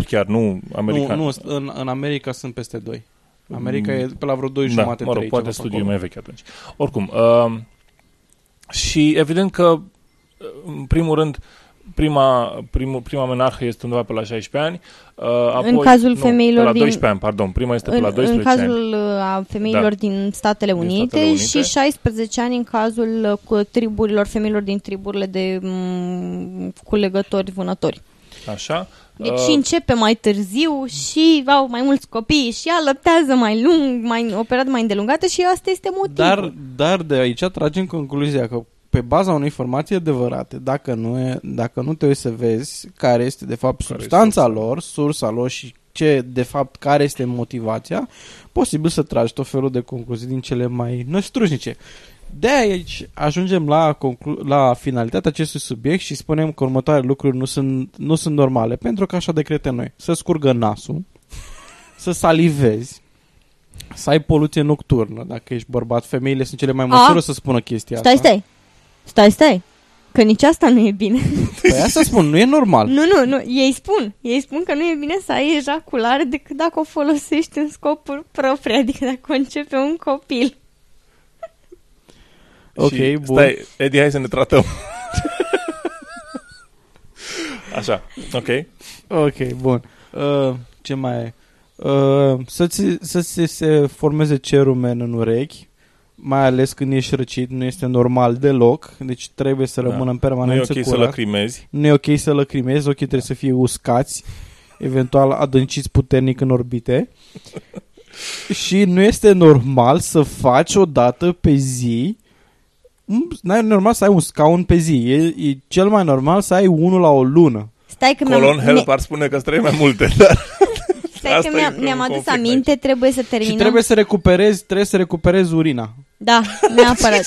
1,8 chiar, nu american. Nu, nu, în, în America sunt peste 2. În America e pe la vreo 2 da, jumate, mă rog, 3. poate ceva pe studiul e acolo. mai vechi atunci. Oricum, uh, și evident că, uh, în primul rând, prima, primul, prima menarhă este undeva pe la 16 ani. Uh, apoi, cazul nu, femeilor pe la din- 12 ani, pardon. Prima este pe în, la 12 în ani. cazul uh, a femeilor Da. din Statele Din Unite, Statele Unite. și 16 ani în cazul uh, cu triburilor, femeilor din triburile de m, culegători, vânători. Așa. Deci Uh, și începe mai târziu și au mai mulți copii și alăptează mai lung, mai, o perioadă mai îndelungată și asta este motivul. Dar, dar de aici tragem concluzia că pe baza unei informații adevărate, dacă nu, e, dacă nu te uiți să vezi care este de fapt Care e substanța sursa? lor, sursa lor și ce, de fapt, care este motivația, posibil să tragi tot felul de concluzii din cele mai năstrușnice. De aici ajungem la, conclu- la finalitatea acestui subiect și spunem că următoarele lucruri nu sunt, nu sunt normale, pentru că așa decretăm noi. Să scurgă nasul, să salivezi, să ai poluție nocturnă, dacă ești bărbat. Femeile sunt cele mai A? măsură să spună chestia Stai, asta. stai. Stai, stai. Că nici asta nu e bine. Păi asta spun, nu e normal. nu, nu, nu. Ei spun. Ei spun că nu e bine să ai ejaculare decât dacă o folosești în scopuri proprii, adică dacă începe un copil. Ok, și, bun. Stai, Edi, hai să ne tratăm. Așa, ok. Ok, bun. Uh, ce mai e? Uh, să, ți, să ți se formeze cerumen în urechi, mai ales când ești răcit, nu este normal deloc, deci trebuie să Da. rămână în Nu e permanență ok să curat. lacrimezi. Nu e ok să lăcrimezi, ochii trebuie să fie uscați, eventual adânciți puternic în orbite. și nu este normal să faci o dată pe zi nu e normal să ai un scaun pe zi. E, e cel mai normal să ai unul la o lună. Stai că Colon mi-am, Help ar spune că îți trebuie mai multe, dar stai Asta că e mi-am, un mi-am adus conflict aminte, trebuie să Și terminăm. trebuie să recuperezi, trebuie să recuperezi urina. Da, neapărat.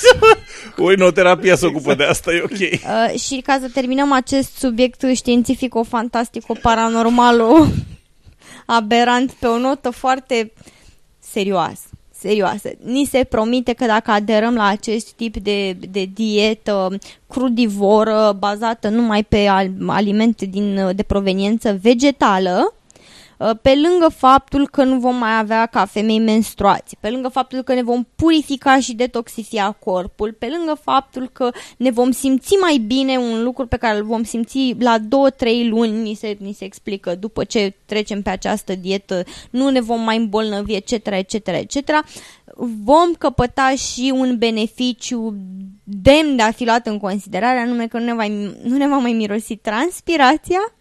Uinoterapia se ocupă de asta, e ok. Uh, și ca să terminăm acest subiect științifico-fantastico-paranormalo aberant pe o notă foarte serioasă. Serioasă. Ni se promite că dacă aderăm la acest tip de, de dietă crudivoră bazată numai pe al, alimente din, de proveniență vegetală, Uh, Pe lângă faptul că nu vom mai avea ca femei menstruații, pe lângă faptul că ne vom purifica și detoxifia corpul, pe lângă faptul că ne vom simți mai bine, un lucru pe care îl vom simți la 2-3 luni, ni se, ni se explică, după ce trecem pe această dietă, nu ne vom mai îmbolnăvi, etc., etc., etc., vom căpăta și un beneficiu demn de a fi luat în considerare, anume că nu ne, va, nu ne va mai mirosi transpirația,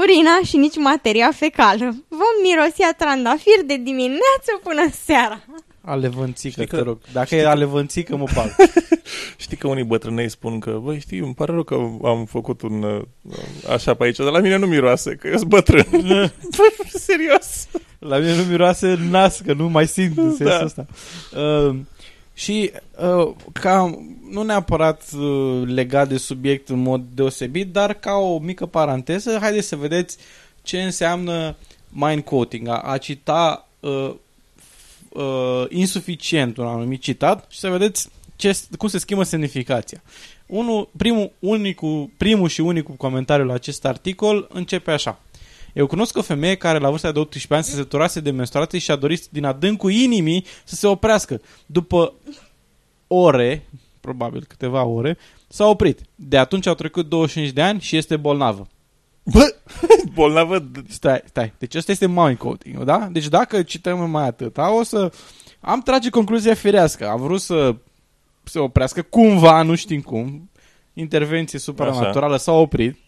urina și nici materia fecală. Vom mirosi a trandafir de dimineață până seara. Alevânțică, Știi că- te rog. Dacă e alevânțică, mă bag. Știi că unii bătrânei spun că, băi, știi, îmi pare rău că am făcut un uh, așa pe aici, dar la mine nu miroase, că eu sunt bătrân. Bă, Serios. La mine nu miroase nas, că nu mai simt în sensul Da. ăsta. Uh, și uh, ca, nu neapărat uh, legat de subiect în mod deosebit, dar ca o mică paranteză, haideți să vedeți ce înseamnă mind quoting, a, a cita uh, uh, insuficient un anumit citat și să vedeți ce, cum se schimbă semnificația. Unul, primul, unicul, primul și unicul comentariu la acest articol începe așa. Eu cunosc o femeie care la vârsta de 18 ani se săturase de menstruație și a dorit din adâncul inimii să se oprească. După ore, probabil câteva ore, s-a oprit. De atunci au trecut 25 de ani și este bolnavă. Bă, bolnavă, d- Stai, stai. Deci ăsta este mind coding, da? Deci dacă cităm mai atât, o să... Am trage concluzia firească. Am vrut să se oprească cumva, nu știm cum. Intervenție supranaturală s-a oprit.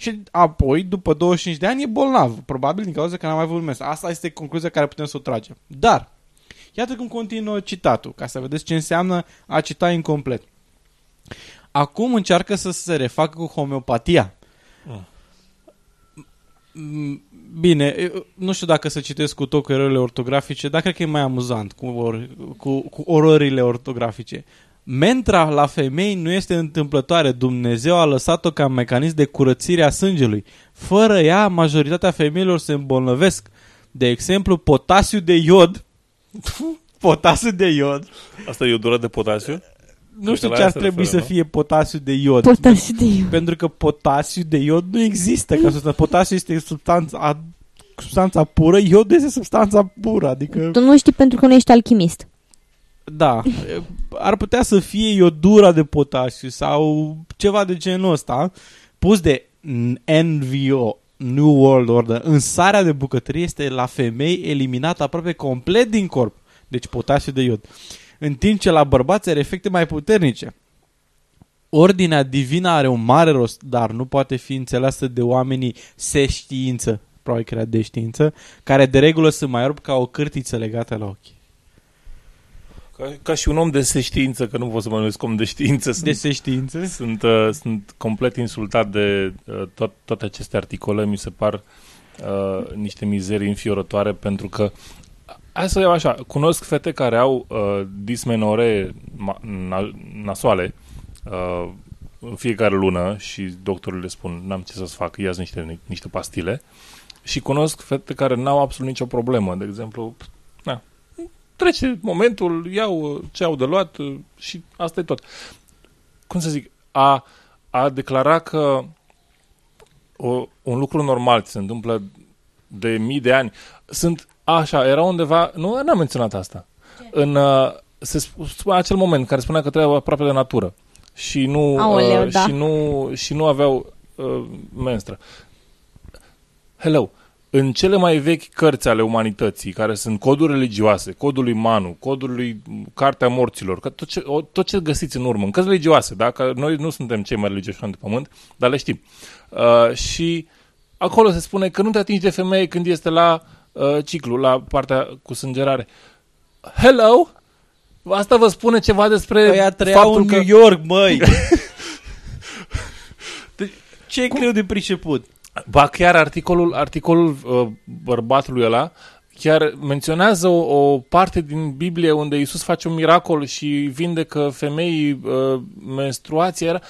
Și apoi, după 25 de ani, e bolnav. Probabil din cauza că n-a mai avut mers. Asta este concluzia care putem să o tragem. Dar, iată cum continuă citatul, ca să vedeți ce înseamnă a cita incomplet. Acum încearcă să se refacă cu homeopatia. Mm, Bine, eu nu știu dacă să citesc cu tot cu erorile ortografice, dar cred că e mai amuzant cu, or, cu, cu ororile ortografice. Mentra la femei nu este întâmplătoare. Dumnezeu a lăsat-o ca mecanism de curățire a sângelui. Fără ea, majoritatea femeilor se îmbolnăvesc. De exemplu, potasiu de iod. potasiu de iod. asta e o dură de potasiu? Nu știu că ce la ar aia se trebui să referă, nu? fie potasiu de iod. Potasiu de eu. Pentru că potasiu de iod nu există ca substanță. Potasiu este substanța, substanța pură, iod este substanța pură. Adică, Tu nu știi pentru că nu ești alchimist. Da, ar putea să fie iodura de potasiu sau ceva de genul ăsta, pus de NVO, New World Order, în sarea de bucătărie este la femei eliminată aproape complet din corp. Deci potasiu de iod. În timp ce la bărbați are efecte mai puternice. Ordinea divină are un mare rost, dar nu poate fi înțeleasă de oamenii se știință, probabil că era de știință, care de regulă sunt mai orbi ca o cârtiță legată la ochi. Ca, ca și un om de știință, că nu pot să mă numesc om de știință, sunt, De se știință? sunt, uh, sunt complet insultat de uh, tot, toate aceste articole, mi se par uh, niște mizerii înfiorătoare, pentru că Hai să iau așa, cunosc fete care au uh, dismenore ma- na- nasoale uh, în fiecare lună și doctorul le spun, n-am ce să-ți fac, ia niște, niște pastile. Și cunosc fete care n-au absolut nicio problemă, de exemplu, na, trece momentul, iau uh, ce au de luat uh, și asta e tot. Cum să zic, a, a declara că o, un lucru normal ți se întâmplă de mii de ani. Sunt, așa, era undeva, nu, n-am menționat asta. În, uh, se sp- spune acel moment care spunea că trebuia aproape de natură și nu, Aoleu, uh, da. și nu, și nu aveau uh, menstră. Hello, în cele mai vechi cărți ale umanității, care sunt coduri religioase, codul lui Manu, codul lui Cartea Morților, că tot ce, o- tot ce găsiți în urmă, în cărți religioase, da? că noi nu suntem cei mai religioși oameni de pământ, dar le știm. Uh, și acolo se spune că nu te atingi de femeie când este la uh, ciclu, la partea cu sângerare. Hello? Asta vă spune ceva despre Ăia trăiau faptul în că... New York, măi! Deci, ce e greu de priceput? Ba chiar articolul, articolul uh, bărbatului ăla chiar menționează o, o parte din Biblie unde Iisus face un miracol și vindecă femeii uh, menstruația. Era,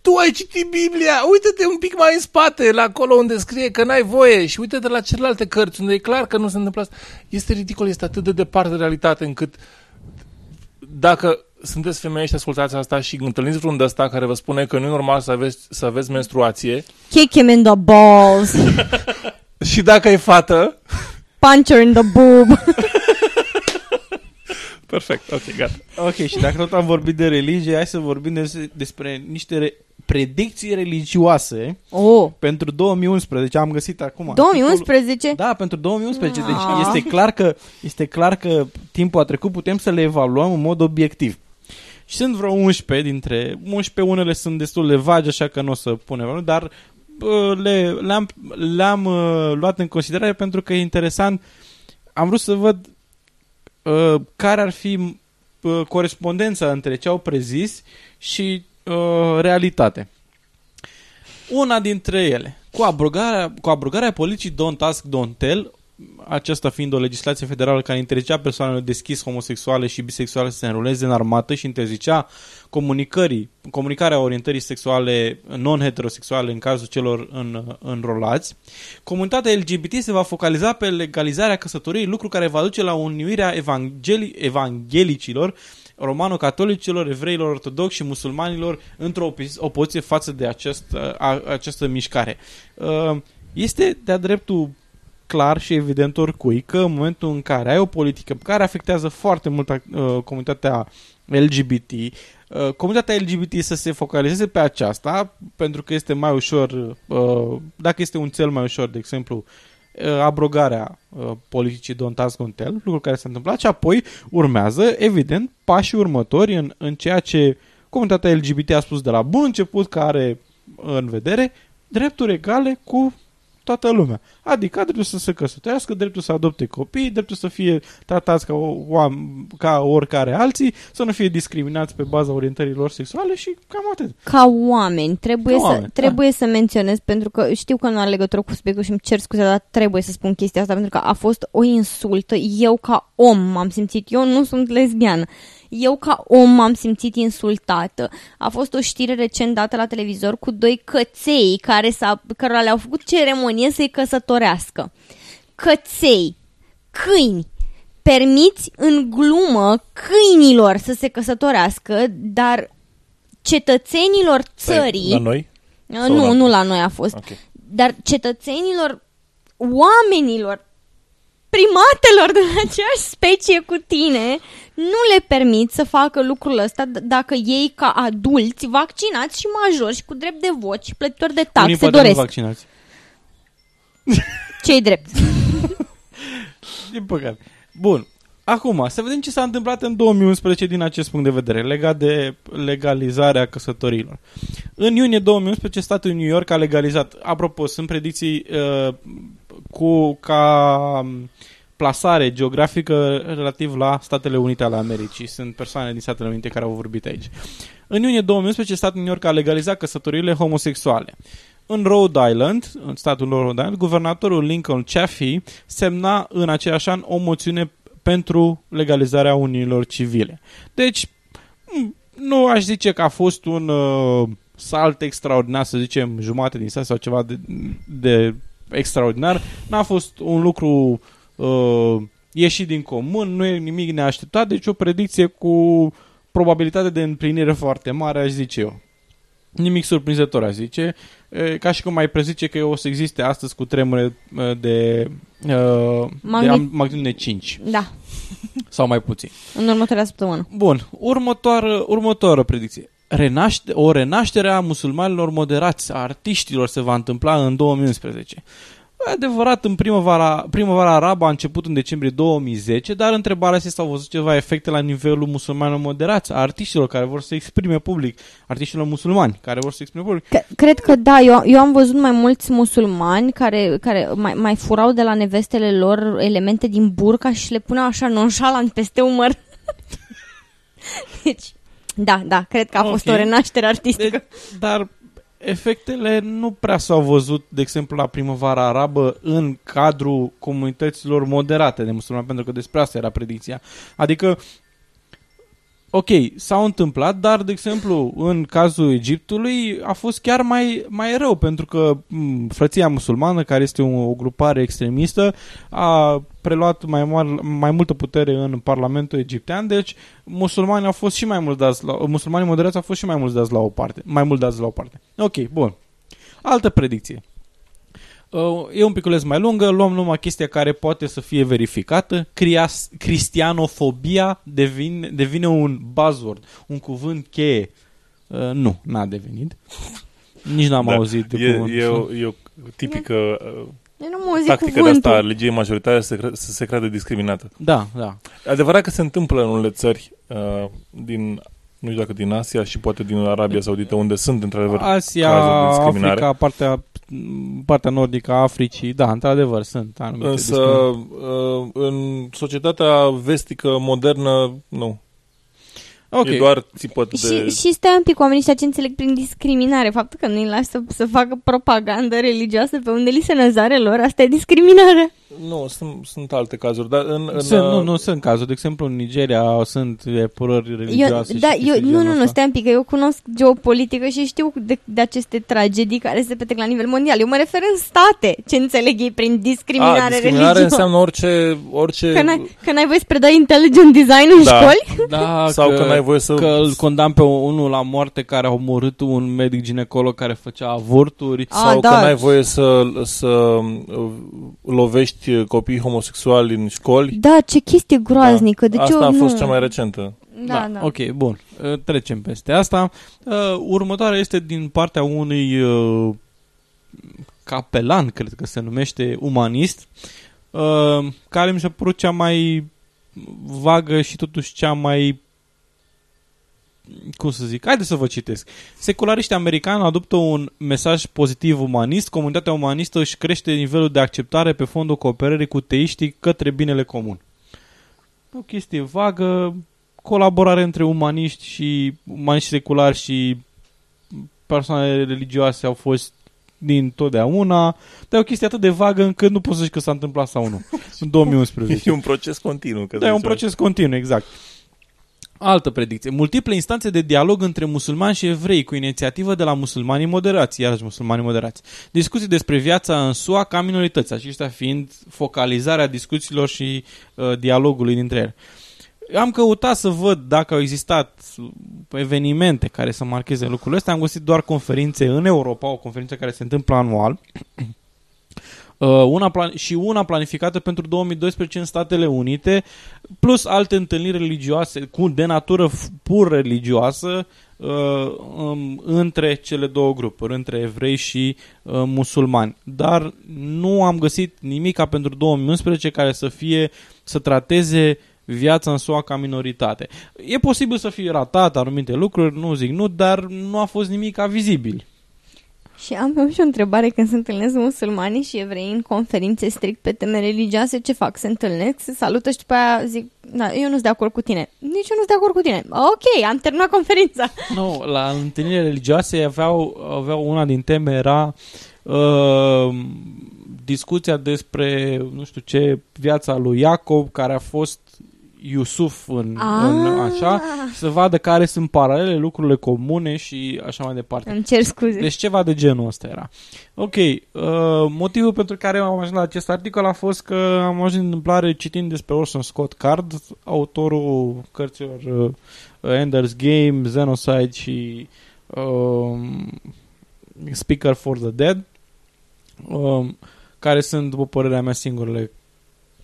tu ai citit Biblia, uite-te un pic mai în spate, la acolo unde scrie că n-ai voie și uite-te la celelalte cărți unde e clar că nu se întâmplă asta. Este ridicol, este atât de departe de realitate încât dacă sunteți femei și ascultați asta și întâlniți vreun de ăsta care vă spune că nu e normal să aveți, să aveți menstruație, Kick him in the balls. Și dacă ai fată... Punch her in the boob. Perfect, ok, gata. Ok, și dacă tot am vorbit de religie, hai să vorbim des- despre niște re- predicții religioase Oh, pentru 2011. Am găsit acum. 2011? Da, pentru 2011. Deci Ah. este clar, că, este clar că timpul a trecut, putem să le evaluăm în mod obiectiv. Și sunt vreo 11 dintre... 11 unele sunt destul de vagi, așa că nu o să punem valori, dar bă, le, le-am, le-am uh, luat în considerare pentru că e interesant. Am vrut să văd uh, care ar fi uh, corespondența între ce au prezis și uh, realitate. Una dintre ele, cu abrogarea, cu abrogarea politicii Don't Ask, Don't Tell, aceasta fiind o legislație federală care interzicea persoanelor deschis homosexuale și bisexuale să se înroleze în armată și interzicea comunicării, comunicarea orientării sexuale non-heterosexuale în cazul celor în, înrolați. Comunitatea LGBT se va focaliza pe legalizarea căsătoriei, lucru care va duce la unirea evangheli, evanghelicilor romano-catolicilor, evreilor ortodoxi și musulmanilor într-o opozi- opoziție față de acest, a, această mișcare. Uh, Este de-a dreptul clar și evident oricui că în momentul în care ai o politică care afectează foarte mult uh, comunitatea LGBT, uh, comunitatea LGBT să se focalizeze pe aceasta, pentru că este mai ușor, uh, dacă este un cel mai ușor, de exemplu, uh, abrogarea uh, politicii Don't Ask, Don't Tell, lucru care s-a întâmplat și apoi urmează, evident, pașii următori în, în ceea ce comunitatea LGBT a spus de la bun început că are în vedere drepturi egale cu toată lumea. Adică dreptul să se căsătorească, dreptul să adopte copii, dreptul să fie tratați ca, o, oam- ca oricare alții, să nu fie discriminați pe baza orientărilor sexuale și cam atât. Ca oameni, trebuie, Ca să, oameni, da. trebuie să menționez, pentru că știu că nu are legătură cu subiectul și îmi cer scuze, dar trebuie să spun chestia asta, pentru că a fost o insultă. Eu ca om m-am simțit, eu nu sunt lesbiană, eu ca om m-am simțit insultată. A fost o știre recent dată la televizor cu doi căței care s-a, cărora le-au făcut ceremonie să-i căsătorească. Căței, câini, permiți în glumă câinilor să se căsătorească, dar cetățenilor țării... La noi? Uh, Sau Nu, la- nu la noi a fost. Ok. Dar cetățenilor, oamenilor, primatelor de aceeași specie cu tine, nu le permit să facă lucrul ăsta d- dacă ei, ca adulți, vaccinați și majori și cu drept de vot și plătitori de Unii taxe, poate nu doresc. vaccinați. Ce-i drept? Din păcate. Bun. Acum, să vedem ce s-a întâmplat în 2011 din acest punct de vedere, legat de legalizarea căsătorilor. În iunie 2011, statul New York a legalizat, apropo, sunt predicții uh, cu ca um, plasare geografică relativ la Statele Unite ale Americii. Sunt persoane din Statele Unite care au vorbit aici. În iunie 2011, statul New York a legalizat căsătoriile homosexuale. În Rhode Island, în statul Rhode Island, guvernatorul Lincoln Chaffee semna în aceeași an o moțiune pentru legalizarea uniilor civile. Deci, m, nu aș zice că a fost un uh, salt extraordinar, să zicem jumate din sat sau ceva de, de extraordinar. N-a fost un lucru uh, ieșit din comun, nu e nimic neașteptat, deci o predicție cu probabilitate de împlinire foarte mare, aș zice eu. Nimic surprinzător, aș zice. E, Ca și cum mai prezice că o să existe astăzi cu tremure uh, de, uh, de Magni- am- magnitudine 5 Da, sau mai puțin. în următoarea săptămână. Bun, următoară, următoară predicție. Renaște, o renaștere a musulmanilor moderați, a artiștilor se va întâmpla în 2011. E adevărat, în primăvara, primăvara arabă a început în decembrie 2010, dar întrebarea este s-au văzut ceva efecte la nivelul musulmanilor moderați, a artiștilor care vor să exprime public, artiștilor musulmani care vor să exprime public. C- cred că da, eu, eu am văzut mai mulți musulmani care, care mai, mai furau de la nevestele lor elemente din burca și le puneau așa nonșalant peste umăr. deci, da, da, cred că a fost Ok. o renaștere artistică. Deci, dar efectele nu prea s-au văzut, de exemplu, la primăvara arabă în cadrul comunităților moderate de musulmani, pentru că despre asta era predicția. Adică, ok, s-au întâmplat, dar, de exemplu, în cazul Egiptului a fost chiar mai, mai rău, pentru că m, frăția musulmană, care este o, o grupare extremistă, a preluat mai, mar- mai multă putere în Parlamentul egiptean, deci musulmanii au fost și mai mult dați la, musulmanii moderați au fost și mai mult dați la o parte, mai mult dați la o parte. Ok, bun. Altă predicție. Uh, e un piculeț mai lungă, luăm numai chestia care poate să fie verificată. Crias, cristianofobia devine, devine un buzzword, un cuvânt cheie. Uh, nu, n-a devenit. Nici n-am Da, auzit de e, cuvântul e, ăsta. o, e o tipică uh, Eu nu mă auzit tactică de cuvântul. asta a legiei majoritare să, cre- să se creadă discriminată. Da, da. Adevărat că se întâmplă în unele țări uh, din, nu știu dacă din Asia și poate din Arabia Saudită, unde sunt într-adevăr Asia, cazuri de discriminare. Africa, partea, partea nordică a Africii, da, într-adevăr, sunt anumite Însă, discriminări. uh, în societatea vestică modernă, nu. Ok, E doar țipăt Și, de... și stai un pic cu oamenii ăștia ce înțeleg prin discriminare. Faptul că nu-i lași să, să facă propagandă religioasă pe unde li se năzare lor, asta e discriminare. Nu, sunt, sunt alte cazuri, dar în... în sunt, uh, nu, nu sunt cazuri. De exemplu, în Nigeria sunt epurări Eu, religioase. da, și eu, chestii nu, genul nu, nu, ăsta. stai un pic, că eu cunosc geopolitică și știu de, de aceste tragedii care se petrec la nivel mondial. Eu mă refer în state, ce înțeleg ei prin discriminare, a, discriminare religioasă. înseamnă orice... orice Că n-ai, că n-ai voie să predai intelligent design în Da. școli? Da, Sau că n-ai voie să- Că îl condamn pe unul la moarte care a omorât un medic ginecolog care făcea avorturi. A, sau da. că n-ai voie să, să uh, lovești copii homosexuali în școli. Da, ce chestie groaznică. Deci Asta eu a fost nu... cea mai recentă. Da, da. Ok, bun. Uh, Trecem peste asta. Uh, Următoarea este din partea unui uh, capelan, cred că se numește umanist, uh, care mi s-a părut cea mai vagă și totuși cea mai cum să zic, haideți să vă citesc. Seculariștii americani adoptă un mesaj pozitiv umanist. Comunitatea umanistă își crește nivelul de acceptare pe fondul cooperării cu teiștii către binele comun. O chestie vagă, colaborare între umaniști și umaniști seculari și persoane religioase au fost din totdeauna, dar e o chestie atât de vagă încât nu poți să zici că s-a întâmplat sau nu. În 2011. E un proces continuu. Că Da, e un zice. proces continuu, exact. Altă predicție. Multiple instanțe de dialog între musulmani și evrei cu inițiativă de la musulmanii moderați, iarăși musulmanii moderați. Discuții despre viața în SUA ca minorități, aceștia fiind focalizarea discuțiilor și uh, dialogului dintre ele. Am căutat să văd dacă au existat evenimente care să marcheze lucrurile astea. Am găsit doar conferințe în Europa, o conferință care se întâmplă anual. Uh, una plan- și una planificată pentru 2012 în Statele Unite, plus alte întâlniri religioase cu de natură f- pur religioasă uh, um, între cele două grupuri, între evrei și uh, musulmani. Dar nu am găsit nimica pentru 2011 care să fie să trateze viața în SUA ca minoritate. E posibil să fie ratat anumite lucruri, nu zic nu, dar nu a fost nimic vizibil. Și am eu și o întrebare când se întâlnesc musulmanii și evrei în conferințe strict pe teme religioase, ce fac? Se întâlnesc, se salută și după aia zic, da, eu nu sunt de acord cu tine. Nici eu nu sunt de acord cu tine. Ok, am terminat conferința. Nu, la întâlnirile religioase aveau, aveau una din teme era uh, discuția despre, nu știu ce, viața lui Iacob, care a fost Iusuf în, în Ah. așa, și să vadă care sunt paralele, lucrurile comune și așa mai departe. Îmi cer scuze. Deci ceva de genul ăsta era. Ok, uh, motivul pentru care am ajuns la acest articol a fost că am ajuns în întâmplare citind despre Orson Scott Card, autorul cărților uh, Ender's Game, Xenocide și um, Speaker for the Dead, um, care sunt, după părerea mea, singurele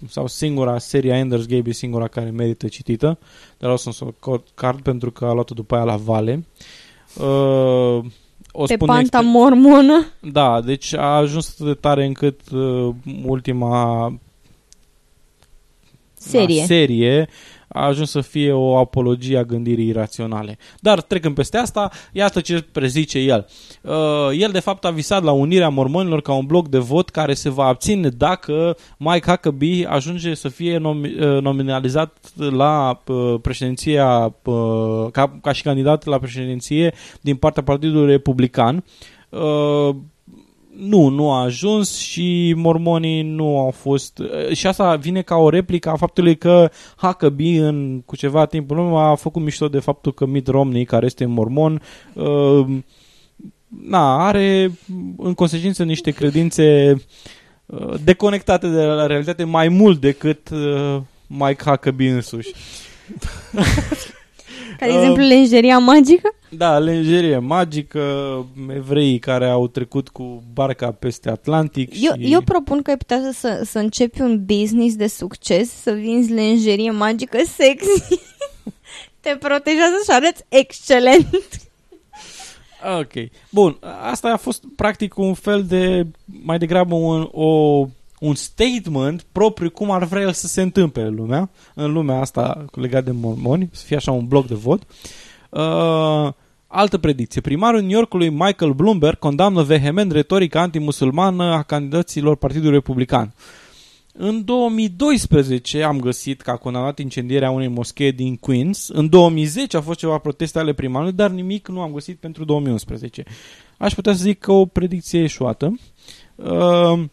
sau singura seria Ender's Game e singura care merită citită, dar Orson Scott Card pentru că a luat-o după aia la Vale. Uh, o Pe spun panta extre- mormonă. Da, deci a ajuns atât de tare încât uh, ultima Serie. da, serie a ajuns să fie o apologie a gândirii iraționale. Dar trecând peste asta, iată ce prezice el. Uh, el de fapt a visat la unirea mormonilor ca un bloc de vot care se va abține dacă Mike Huckabee ajunge să fie nomi- uh, nominalizat la uh, președinția uh, ca, ca și candidat la președinție din partea Partidului Republican. Uh, nu, nu a ajuns și mormonii nu au fost... Și asta vine ca o replică a faptului că Huckabee în, cu ceva timp în urmă a făcut mișto de faptul că Mitt Romney, care este mormon, uh, na, are în consecință niște credințe uh, deconectate de la realitate mai mult decât uh, Mike Huckabee însuși. Ca de exemplu lenjeria magică? Da, lenjerie magică, evreii care au trecut cu barca peste Atlantic Eu, și... eu propun că ai putea să, să, să începi un business de succes, să vinzi lenjerie magică sexy. Te protejează și arăți excelent. Ok. Bun, asta a fost practic un fel de, mai degrabă un, o, un statement propriu cum ar vrea el să se întâmple în lumea, în lumea asta legat de mormoni, să fie așa un bloc de vot. Uh, altă predicție. Primarul New Yorkului Michael Bloomberg condamnă vehement retorica antimusulmană a candidaților Partidului Republican. În 2012 am găsit că a condamnat incendierea unei moschee din Queens. În 2010 a fost ceva proteste ale primarului, dar nimic nu am găsit pentru 2011. Aș putea să zic că o predicție eșuată. Uh,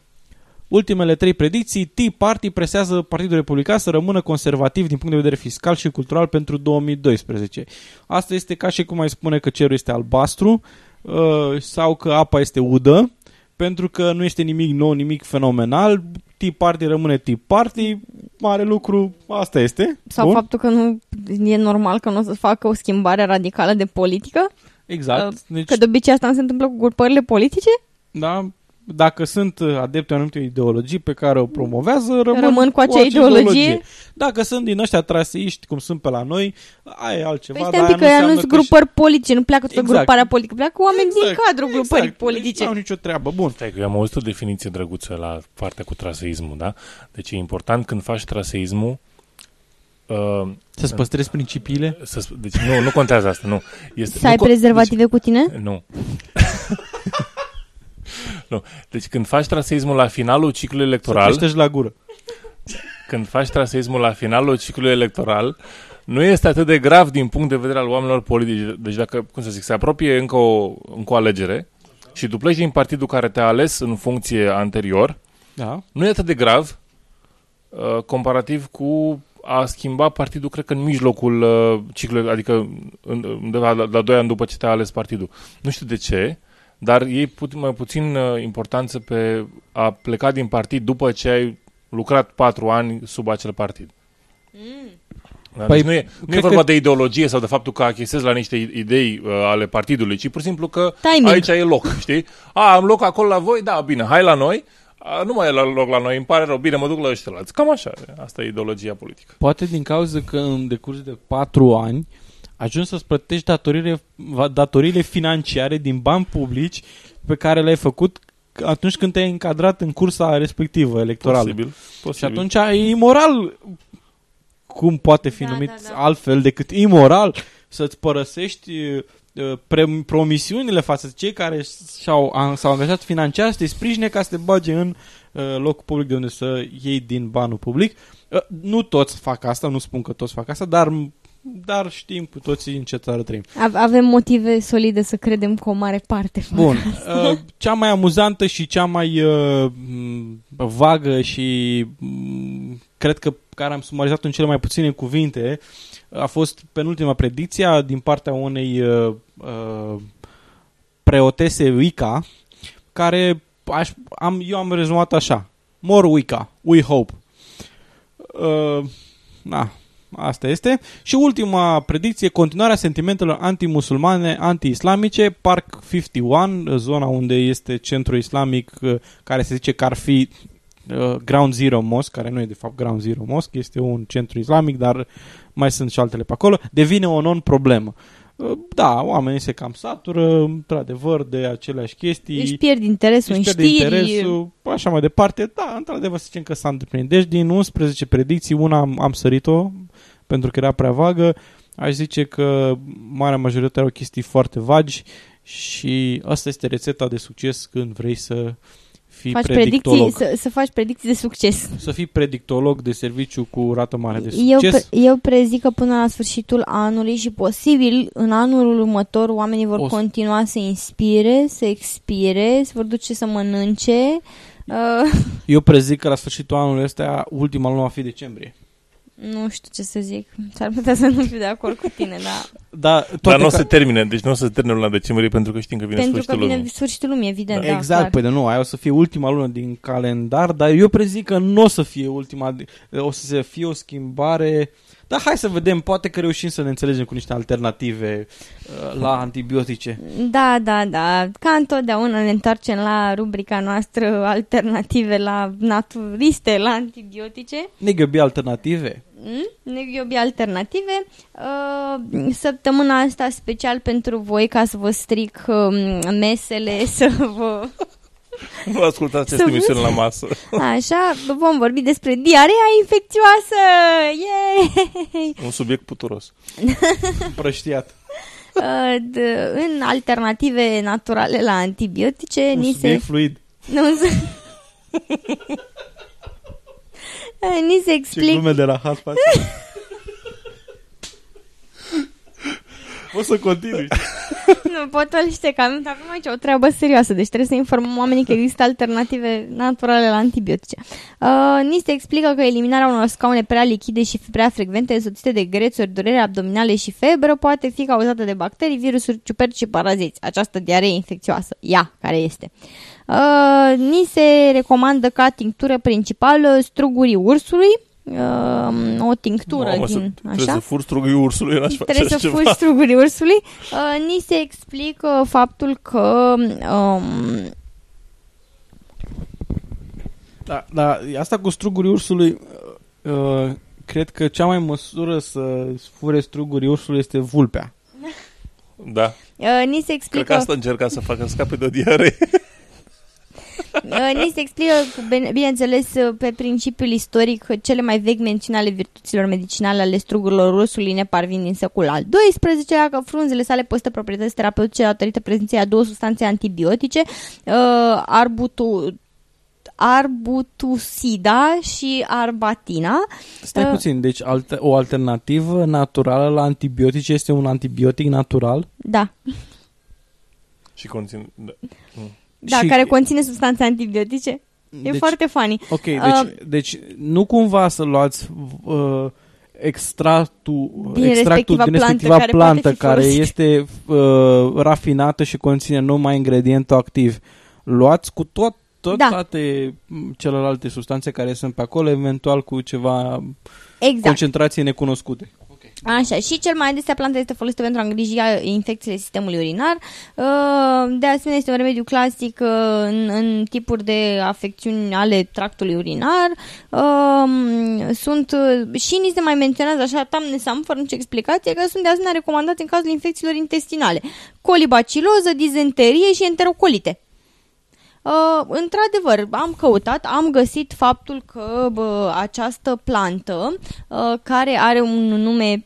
ultimele trei predicții, Tea Party presează Partidul Republican să rămână conservativ din punct de vedere fiscal și cultural pentru 2012. Asta este ca și cum ai spune că cerul este albastru uh, sau că apa este udă, pentru că nu este nimic nou, nimic fenomenal. Tea Party rămâne Tea Party, mare lucru, asta este. Sau Bun? faptul că nu e normal că nu o să facă o schimbare radicală de politică. Exact. Deci, Că de obicei asta nu se întâmplă cu grupările politice. da, dacă sunt adepte anumite ideologii pe care o promovează, rămân, Rămân cu acea ideologie. Dacă sunt din ăștia traseiști, cum sunt pe la noi, aia e altceva. Păi dar stai un pic că aia ea nu înseamnă sunt că și- grupări politice, nu pleacă tot Exact. gruparea politică, pleacă oameni din Exact, cadrul grupării exact. politice. Nu au nicio treabă. Bun. Stai că eu am auzit o definiție drăguță la partea cu traseismul, da? Deci e important când faci traseismul uh, Să-ți păstrezi principiile? să, sp- deci nu, nu contează asta, nu. Este, Să ai nu co- prezervative cu tine? Deci, nu. Nu. Deci când faci traseismul la finalul ciclului Să electoral, creștești la gură. când faci traseismul la finalul ciclului electoral, nu este atât de grav din punct de vedere al oamenilor politici. Deci dacă, cum să zic, se apropie încă o, încă o alegere și tu pleci din partidul care te-a ales în funcție anterior, Da. nu e atât de grav uh, comparativ cu a schimba partidul, cred că în mijlocul uh, ciclului, adică în- undeva la, la 2 ani după ce te-a ales partidul. Nu știu de ce, dar e pu- mai puțin uh, importanță pe a pleca din partid după ce ai lucrat 4 ani sub acel partid. Da, Păi, deci nu e, nu e cred vorba că- de ideologie sau de faptul că achesezi la niște idei uh, ale partidului, ci pur și simplu că Timing. aici e loc, știi? A, am loc acolo la voi? Da, bine, hai la noi. A, nu mai e la loc la noi, îmi pare rău, bine, mă duc la ăștia Cam așa, asta e ideologia politică. Poate din cauza că în decurs de patru ani ajungi să-ți plătești datoriile, va- datoriile financiare din bani publici pe care le-ai făcut atunci când te-ai încadrat în cursa respectivă electorală. Posibil, Și posibil. atunci e imoral cum poate fi Da, numit da, da. altfel decât imoral să-ți părăsești uh, pre- promisiunile față de cei care și-au, a- s-au angajat financiar să te sprijine ca să te bage în uh, locul public de unde să iei din banul public. Uh, nu toți fac asta, nu spun că toți fac asta, dar, dar știm cu toții în ce țară trăim. Ave- Avem motive solide să credem că o mare parte fac Bun, asta. uh, cea mai amuzantă și cea mai uh, m, vagă și m, cred că care am sumarizat în cele mai puține cuvinte a fost penultima predicție din partea unei uh, uh, preotese Wicca care aș, am, eu am rezumat așa More Wicca, we hope uh, na, Asta este. Și ultima predicție, continuarea sentimentelor antimusulmane, anti-islamice, Park 51, zona unde este centrul islamic uh, care se zice că ar fi uh, Ground Zero Mosque, care nu e de fapt Ground Zero Mosque, este un centru islamic, dar mai sunt și altele pe acolo, devine o non-problemă. Uh, Da, oamenii se cam satură, într-adevăr, de aceleași chestii. Își pierd interesul Își în pierde știri. interesul, așa mai departe. Da, într-adevăr să zicem că s-a îndeplinit. Deci din 11 predicții, una am, am sărit-o pentru că era prea vagă. Aș zice că marea majoritate au chestii foarte vagi și asta este rețeta de succes când vrei să fii faci predictolog. predicții, să, să faci predicții de succes. Să fii predictolog de serviciu cu rată mare de Eu, succes. pre- eu prezic că până la sfârșitul anului și posibil în anul următor oamenii vor O să- continua să inspire, să expire, se vor duce să mănânce. Uh, Eu prezic că la sfârșitul anului ăsta, ultima lună va fi decembrie. Nu știu ce să zic. S-ar putea să nu fiu de acord cu tine, dar Da, toate Dar nu o ca- să termine, deci nu o să se termine luna decembrie pentru că știm că vine Pentru că sfârșitul vine lumii. sfârșitul lumii, evident. Da, exact, clar. păi de nu, aia o să fie ultima lună din calendar, dar eu prezic că nu o să fie ultima, o să se fie o schimbare, dar hai să vedem, poate că reușim să ne înțelegem cu niște alternative uh, la antibiotice. Da, da, da. Ca întotdeauna ne întoarcem la rubrica noastră alternative la naturiste, la antibiotice. Negiobi alternative? Mm? Neghiobi alternative. Uh, săptămâna asta special pentru voi ca să vă stric uh, mesele, să vă... Nu ascultați Să aceste vă- emisiuni la masă. Așa, vom vorbi despre diarea infecțioasă! Yay! Un subiect puturos. Împrăștiat. Uh, d- în alternative naturale la antibiotice, Un ni se... subiect fluid. Nu, se... ni se Ce explic glume de la hot face. O să continui. Nu, potolește că am- avem aici o treabă serioasă, deci trebuie să informăm oamenii că există alternative naturale la antibiotice. Uh, ni se explică că eliminarea unor scaune prea lichide și prea frecvente, însoțite de grețuri, durere abdominale și febră, poate fi cauzată de bacterii, virusuri, ciuperci și paraziți. Această diaree infecțioasă, ea care este. Uh, ni se recomandă ca tinctură principală strugurii ursului, uh, o tinctură Mamă, să, din... trebuie așa? să fur strugui ursului, n-aș face Trebuie să așa furi ceva. strugurii ursului. Uh, ni se explică faptul că um, Da, da, asta cu strugurii ursului, uh, cred că cea mai măsură să fure strugurii ursului este vulpea. Da, uh, ni se cred că explică asta încerca să facă scape de o diaree. uh, ni se explică bine- bineînțeles uh, pe principiul istoric că cele mai vechi mențiuni ale virtuților medicinale ale strugurilor ursului ne parvin din secolul al XII-lea că frunzele sale postă proprietăți terapeutice datorită prezenței a două substanțe antibiotice uh, arbutu arbutusida și arbatina Stai Uh. puțin, deci alte, o alternativă naturală la antibiotice este un antibiotic natural? da, și conțin... Da. Da Și- care conține substanțe antibiotice E Deci- foarte funny. Ok, deci, Uh, deci nu cumva să luați uh, extractul Din extractul respectiva din plantă respectiva care plantă poate fi care folosită. este uh, rafinată și conține numai ingredientul activ. Luați cu tot, tot Da. toate m, celelalte substanțe care sunt pe acolo, eventual cu ceva Exact. concentrații necunoscute. Așa, și cel mai adesea planta este folosită pentru a îngriji infecțiile sistemului urinar. Uh, De asemenea, este un remediu clasic uh, în, în tipuri de afecțiuni ale tractului urinar. Uh, Sunt uh, și ni se mai menționează așa, tam nesam, fără nicio explicație, că sunt de asemenea recomandați în cazul infecțiilor intestinale. Colibaciloză, dizenterie și enterocolite. Uh, într-adevăr, am căutat, am găsit faptul că bă, această plantă, uh, care are un nume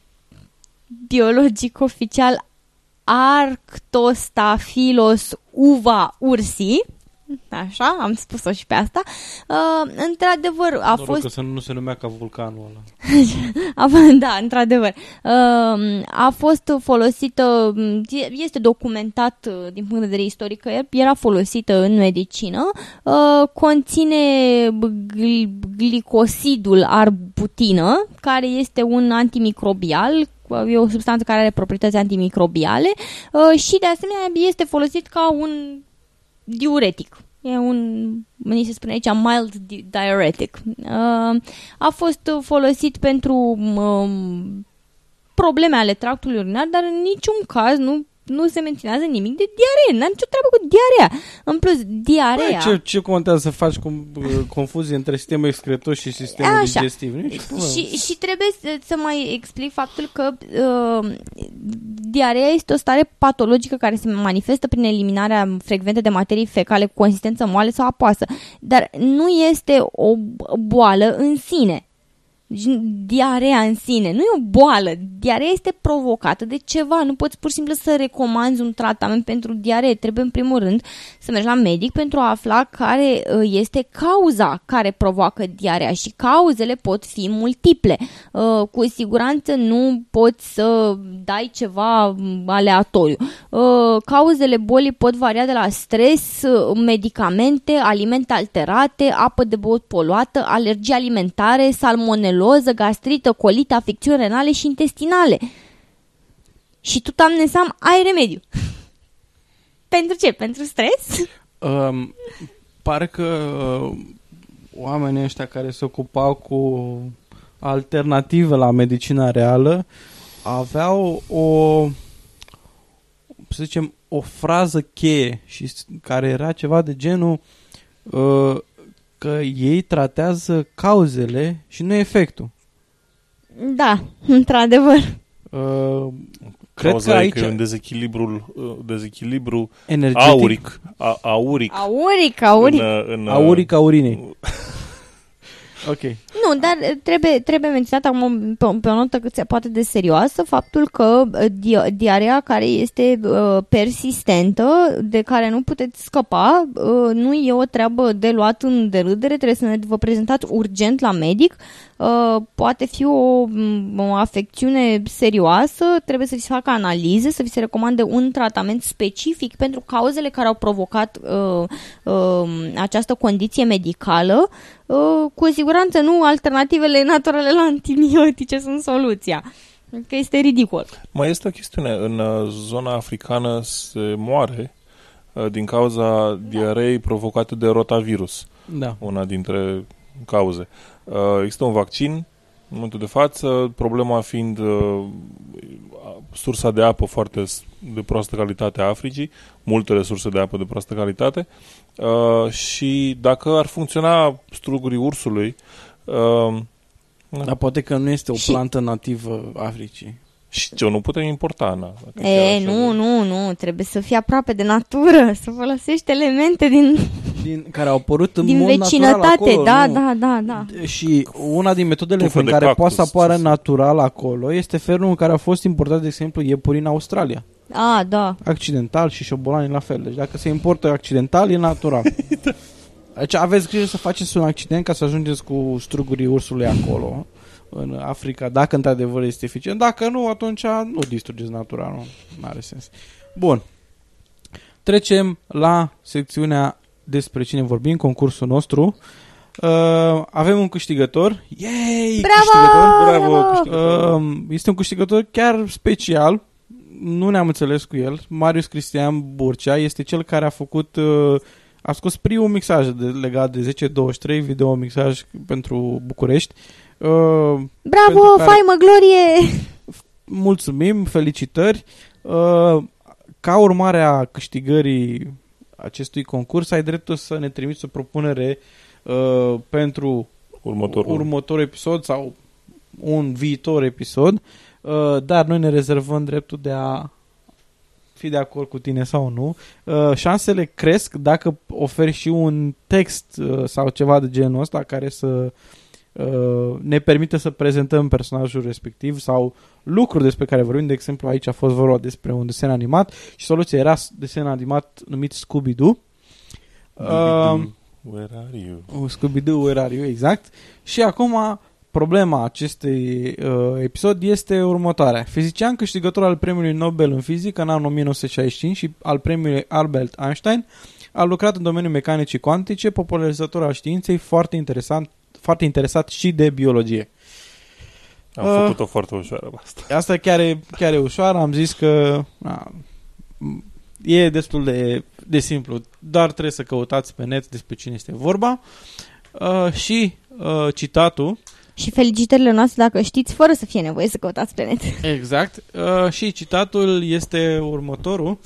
biologic oficial Arctostaphylos uva ursi, așa, am spus-o și pe asta, uh, într-adevăr a Noroc fost că să nu se numea ca vulcanul ăla. a, da, într-adevăr. Uh, A fost folosită, este documentat uh, din punct de vedere istoric că era folosită în medicină. Uh, Conține gl- glicosidul arbutină, care este un antimicrobial, e o substanță care are proprietăți antimicrobiale uh, și de asemenea este folosit ca un diuretic. E un, ni se spune aici, mild di- diuretic. Uh, a fost folosit pentru um, probleme ale tractului urinar, dar în niciun caz nu, nu se menționează nimic de diaree. N-am nicio treabă cu diarea. În plus, diarea... Băi, ce, ce contează să faci cum, uh, confuzie între sistemul excretor și sistemul Așa. digestiv? Nu e nici problemă. Și, și trebuie să, să mai explic faptul că uh, diarea este o stare patologică care se manifestă prin eliminarea frecventă de materii fecale cu consistență moale sau apoasă, dar nu este o boală în sine. Deci, diarea în sine nu e o boală. Diarea este provocată de ceva. Nu poți pur și simplu să recomanzi un tratament pentru diaree. Trebuie în primul rând să mergi la medic pentru a afla care uh, este cauza care provoacă diarea și cauzele pot fi multiple. Uh, Cu siguranță nu poți să dai ceva mm, aleatoriu. Uh, Cauzele bolii pot varia de la stres, uh, medicamente, alimente alterate, apă de băut poluată, alergii alimentare, salmoneloză, gastrită, colită, afecțiuni renale și intestinale. și tu, Doamne Sam, ai remediu. Pentru ce? Pentru stres? Um, parcă uh, oamenii ăștia care se ocupau cu alternative la medicina reală aveau o, să zicem, o frază cheie și s- care era ceva de genul uh, că ei tratează cauzele și nu efectul. Da, într-adevăr. Uh, cred Cauza că e aici că e un dezechilibru, uh, dezechilibru energetic, auric, a, auric, Auric, auric. În, în, auric aurinei. Ok. Nu, dar eh, trebuie, trebuie menționat acum pe, pe o notă cât se poate de serioasă faptul că eh, di- diarea care este uh, persistentă, de care nu puteți scăpa, uh, nu e o treabă de luat în derâdere, trebuie să ne vă prezentați urgent la medic, uh, poate fi o, m, o afecțiune serioasă, trebuie să vi se facă analize, să vi se recomande un tratament specific pentru cauzele care au provocat uh, uh, această condiție medicală, uh, cu siguranță nu alternativele naturale la antibiotice sunt soluția. Că este ridicol. Mai este o chestiune. În uh, zona africană se moare uh, din cauza diarei provocate de rotavirus, Da. una dintre cauze. Uh, Există un vaccin în momentul de față, problema fiind uh, sursa de apă foarte s- de proastă calitate a Africii, multe resurse de apă de proastă calitate uh, și dacă ar funcționa strugurii ursului, uh, Dar poate că nu este o Și- plantă nativă Africii. și ce, nu putem importa, na. Dacă chiar E, așa nu, de- nu, nu, trebuie să fii aproape de natură, să folosești elemente din, Din, care au apărut în din mod vecinătate. natural acolo, da, nu? da, da, da. Și una din metodele Tufe prin de care cactus, poate să apară să se- natural acolo este felul în care a fost importat, de exemplu, iepuri în Australia. A, da. Accidental și șobolani la fel. Deci dacă se importă accidental, e natural. Deci aveți grijă să faceți un accident ca să ajungeți cu strugurii ursului acolo, în Africa, dacă într-adevăr este eficient. Dacă nu, atunci nu distrugeți natura, nu are sens. Bun. Trecem la secțiunea despre cine vorbim, concursul nostru. Uh, avem un câștigător. Yay! Bravo! Câștigător. Bravo, câștigător. Uh, este un câștigător chiar special. Nu ne-am înțeles cu el. Marius Cristian Burcea este cel care a făcut uh, a scos primul mixaj de, legat de 1023 video mixaj pentru București. Uh, Bravo, Pentru care- faimă, glorie! mulțumim, felicitări. Uh, ca urmare a câștigării acestui concurs, ai dreptul să ne trimiți o propunere uh, pentru Următorul. următorul episod sau un viitor episod, uh, dar noi ne rezervăm dreptul de a fi de acord cu tine sau nu. Uh, șansele cresc dacă oferi și un text uh, sau ceva de genul ăsta care să uh, ne permite să prezentăm personajul respectiv sau lucruri despre care vorbim. De exemplu, aici a fost vorba despre un desen animat și soluția era desen animat numit Scooby-Doo. Uh, Where are you? Uh, Scooby-Doo, where are you, exact. Și acum, problema acestui uh, episod este următoarea. Fizician câștigător al premiului Nobel în fizică în anul 1965 și al premiului Albert Einstein, a lucrat în domeniul mecanicii cuantice, popularizator al științei, foarte interesant, foarte interesat și de biologie. Am Uh. făcut-o foarte ușoară pe asta. Asta chiar e, chiar e ușoară, am zis că a, m- e destul de, de simplu, doar trebuie să căutați pe net despre cine este vorba. Uh, și uh, citatul Și felicitările noastre dacă știți, fără să fie nevoie să căutați pe net. Exact. Uh, și citatul este următorul.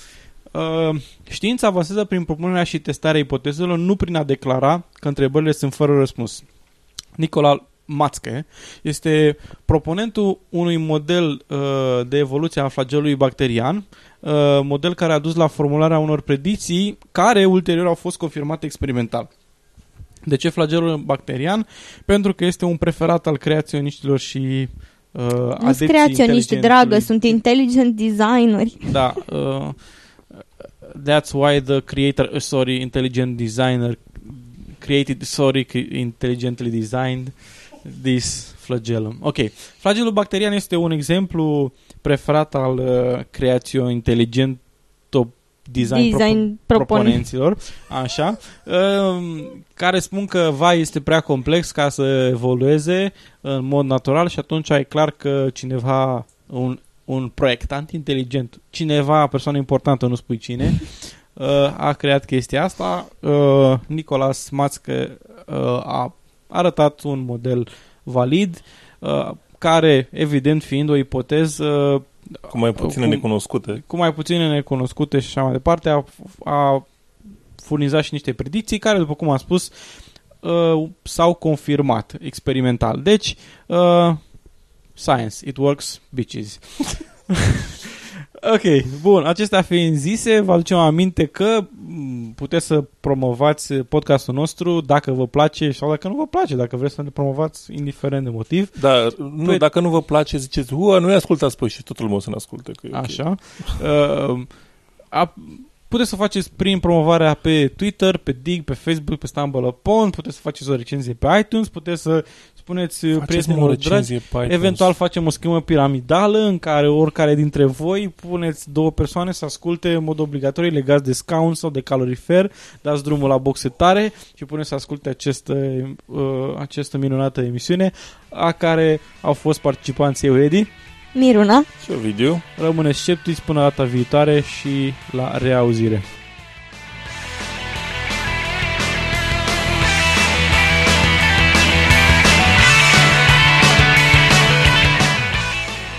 Uh, știința avansează prin propunerea și testarea ipotezelor, nu prin a declara că întrebările sunt fără răspuns. Nicola Mațche este proponentul unui model uh, de evoluție a flagelului bacterian, uh, model care a dus la formularea unor predicții care ulterior au fost confirmate experimental. De ce flagelul bacterian? Pentru că este un preferat al creaționiștilor și uh, Nu sunt adepții creaționiști, dragă, inteligentului- sunt intelligent designeri. Da. Uh, that's why the creator, uh, sorry, intelligent designer created, sorry, cre- intelligently designed this flagellum. Ok. Flagellul bacterian este un exemplu preferat al uh, creației inteligent top design, Design propo- propun. proponenților, așa, um, care spun că vai este prea complex ca să evolueze în mod natural și atunci e clar că cineva, un, un proiectant inteligent, cineva, persoană importantă, nu spui cine, uh, a creat chestia asta. Uh, Nicolas Mațcă uh, a arătat un model valid, uh, care, evident, fiind o ipoteză Cu mai puține Cum- necunoscute. cu mai puține necunoscute și așa mai departe, a, a furnizat și niște predicții care, după cum am spus, uh, s-au confirmat experimental. Deci, uh, science, it works, bitches. ok, bun, acestea fiind zise, vă aducem aminte că m, puteți să promovați podcastul nostru dacă vă place sau dacă nu vă place, dacă vreți să ne promovați indiferent de motiv. Da, nu, Păi- dacă nu vă place, ziceți, ua, nu-i ascultați pe și totul lumea o să ne asculte. Că e ok. Așa. Uh, a, puteți să o faceți prin promovarea pe Twitter, pe Dig, pe Facebook, pe Stumble Upon, puteți să faceți o recenzie pe iTunes, puteți să spuneți Faceți-ne prietenilor o dragi. recenzie pe iTunes. Eventual facem o schemă piramidală în care oricare dintre voi puneți două persoane să asculte în mod obligatoriu legați de scaun sau de calorifer, dați drumul la boxetare și puneți să asculte această, uh, această minunată emisiune a care au fost participanții eu, Edi. Miruna, Și Ovidiu. Rămâneți sceptici până data viitoare și la reauzire.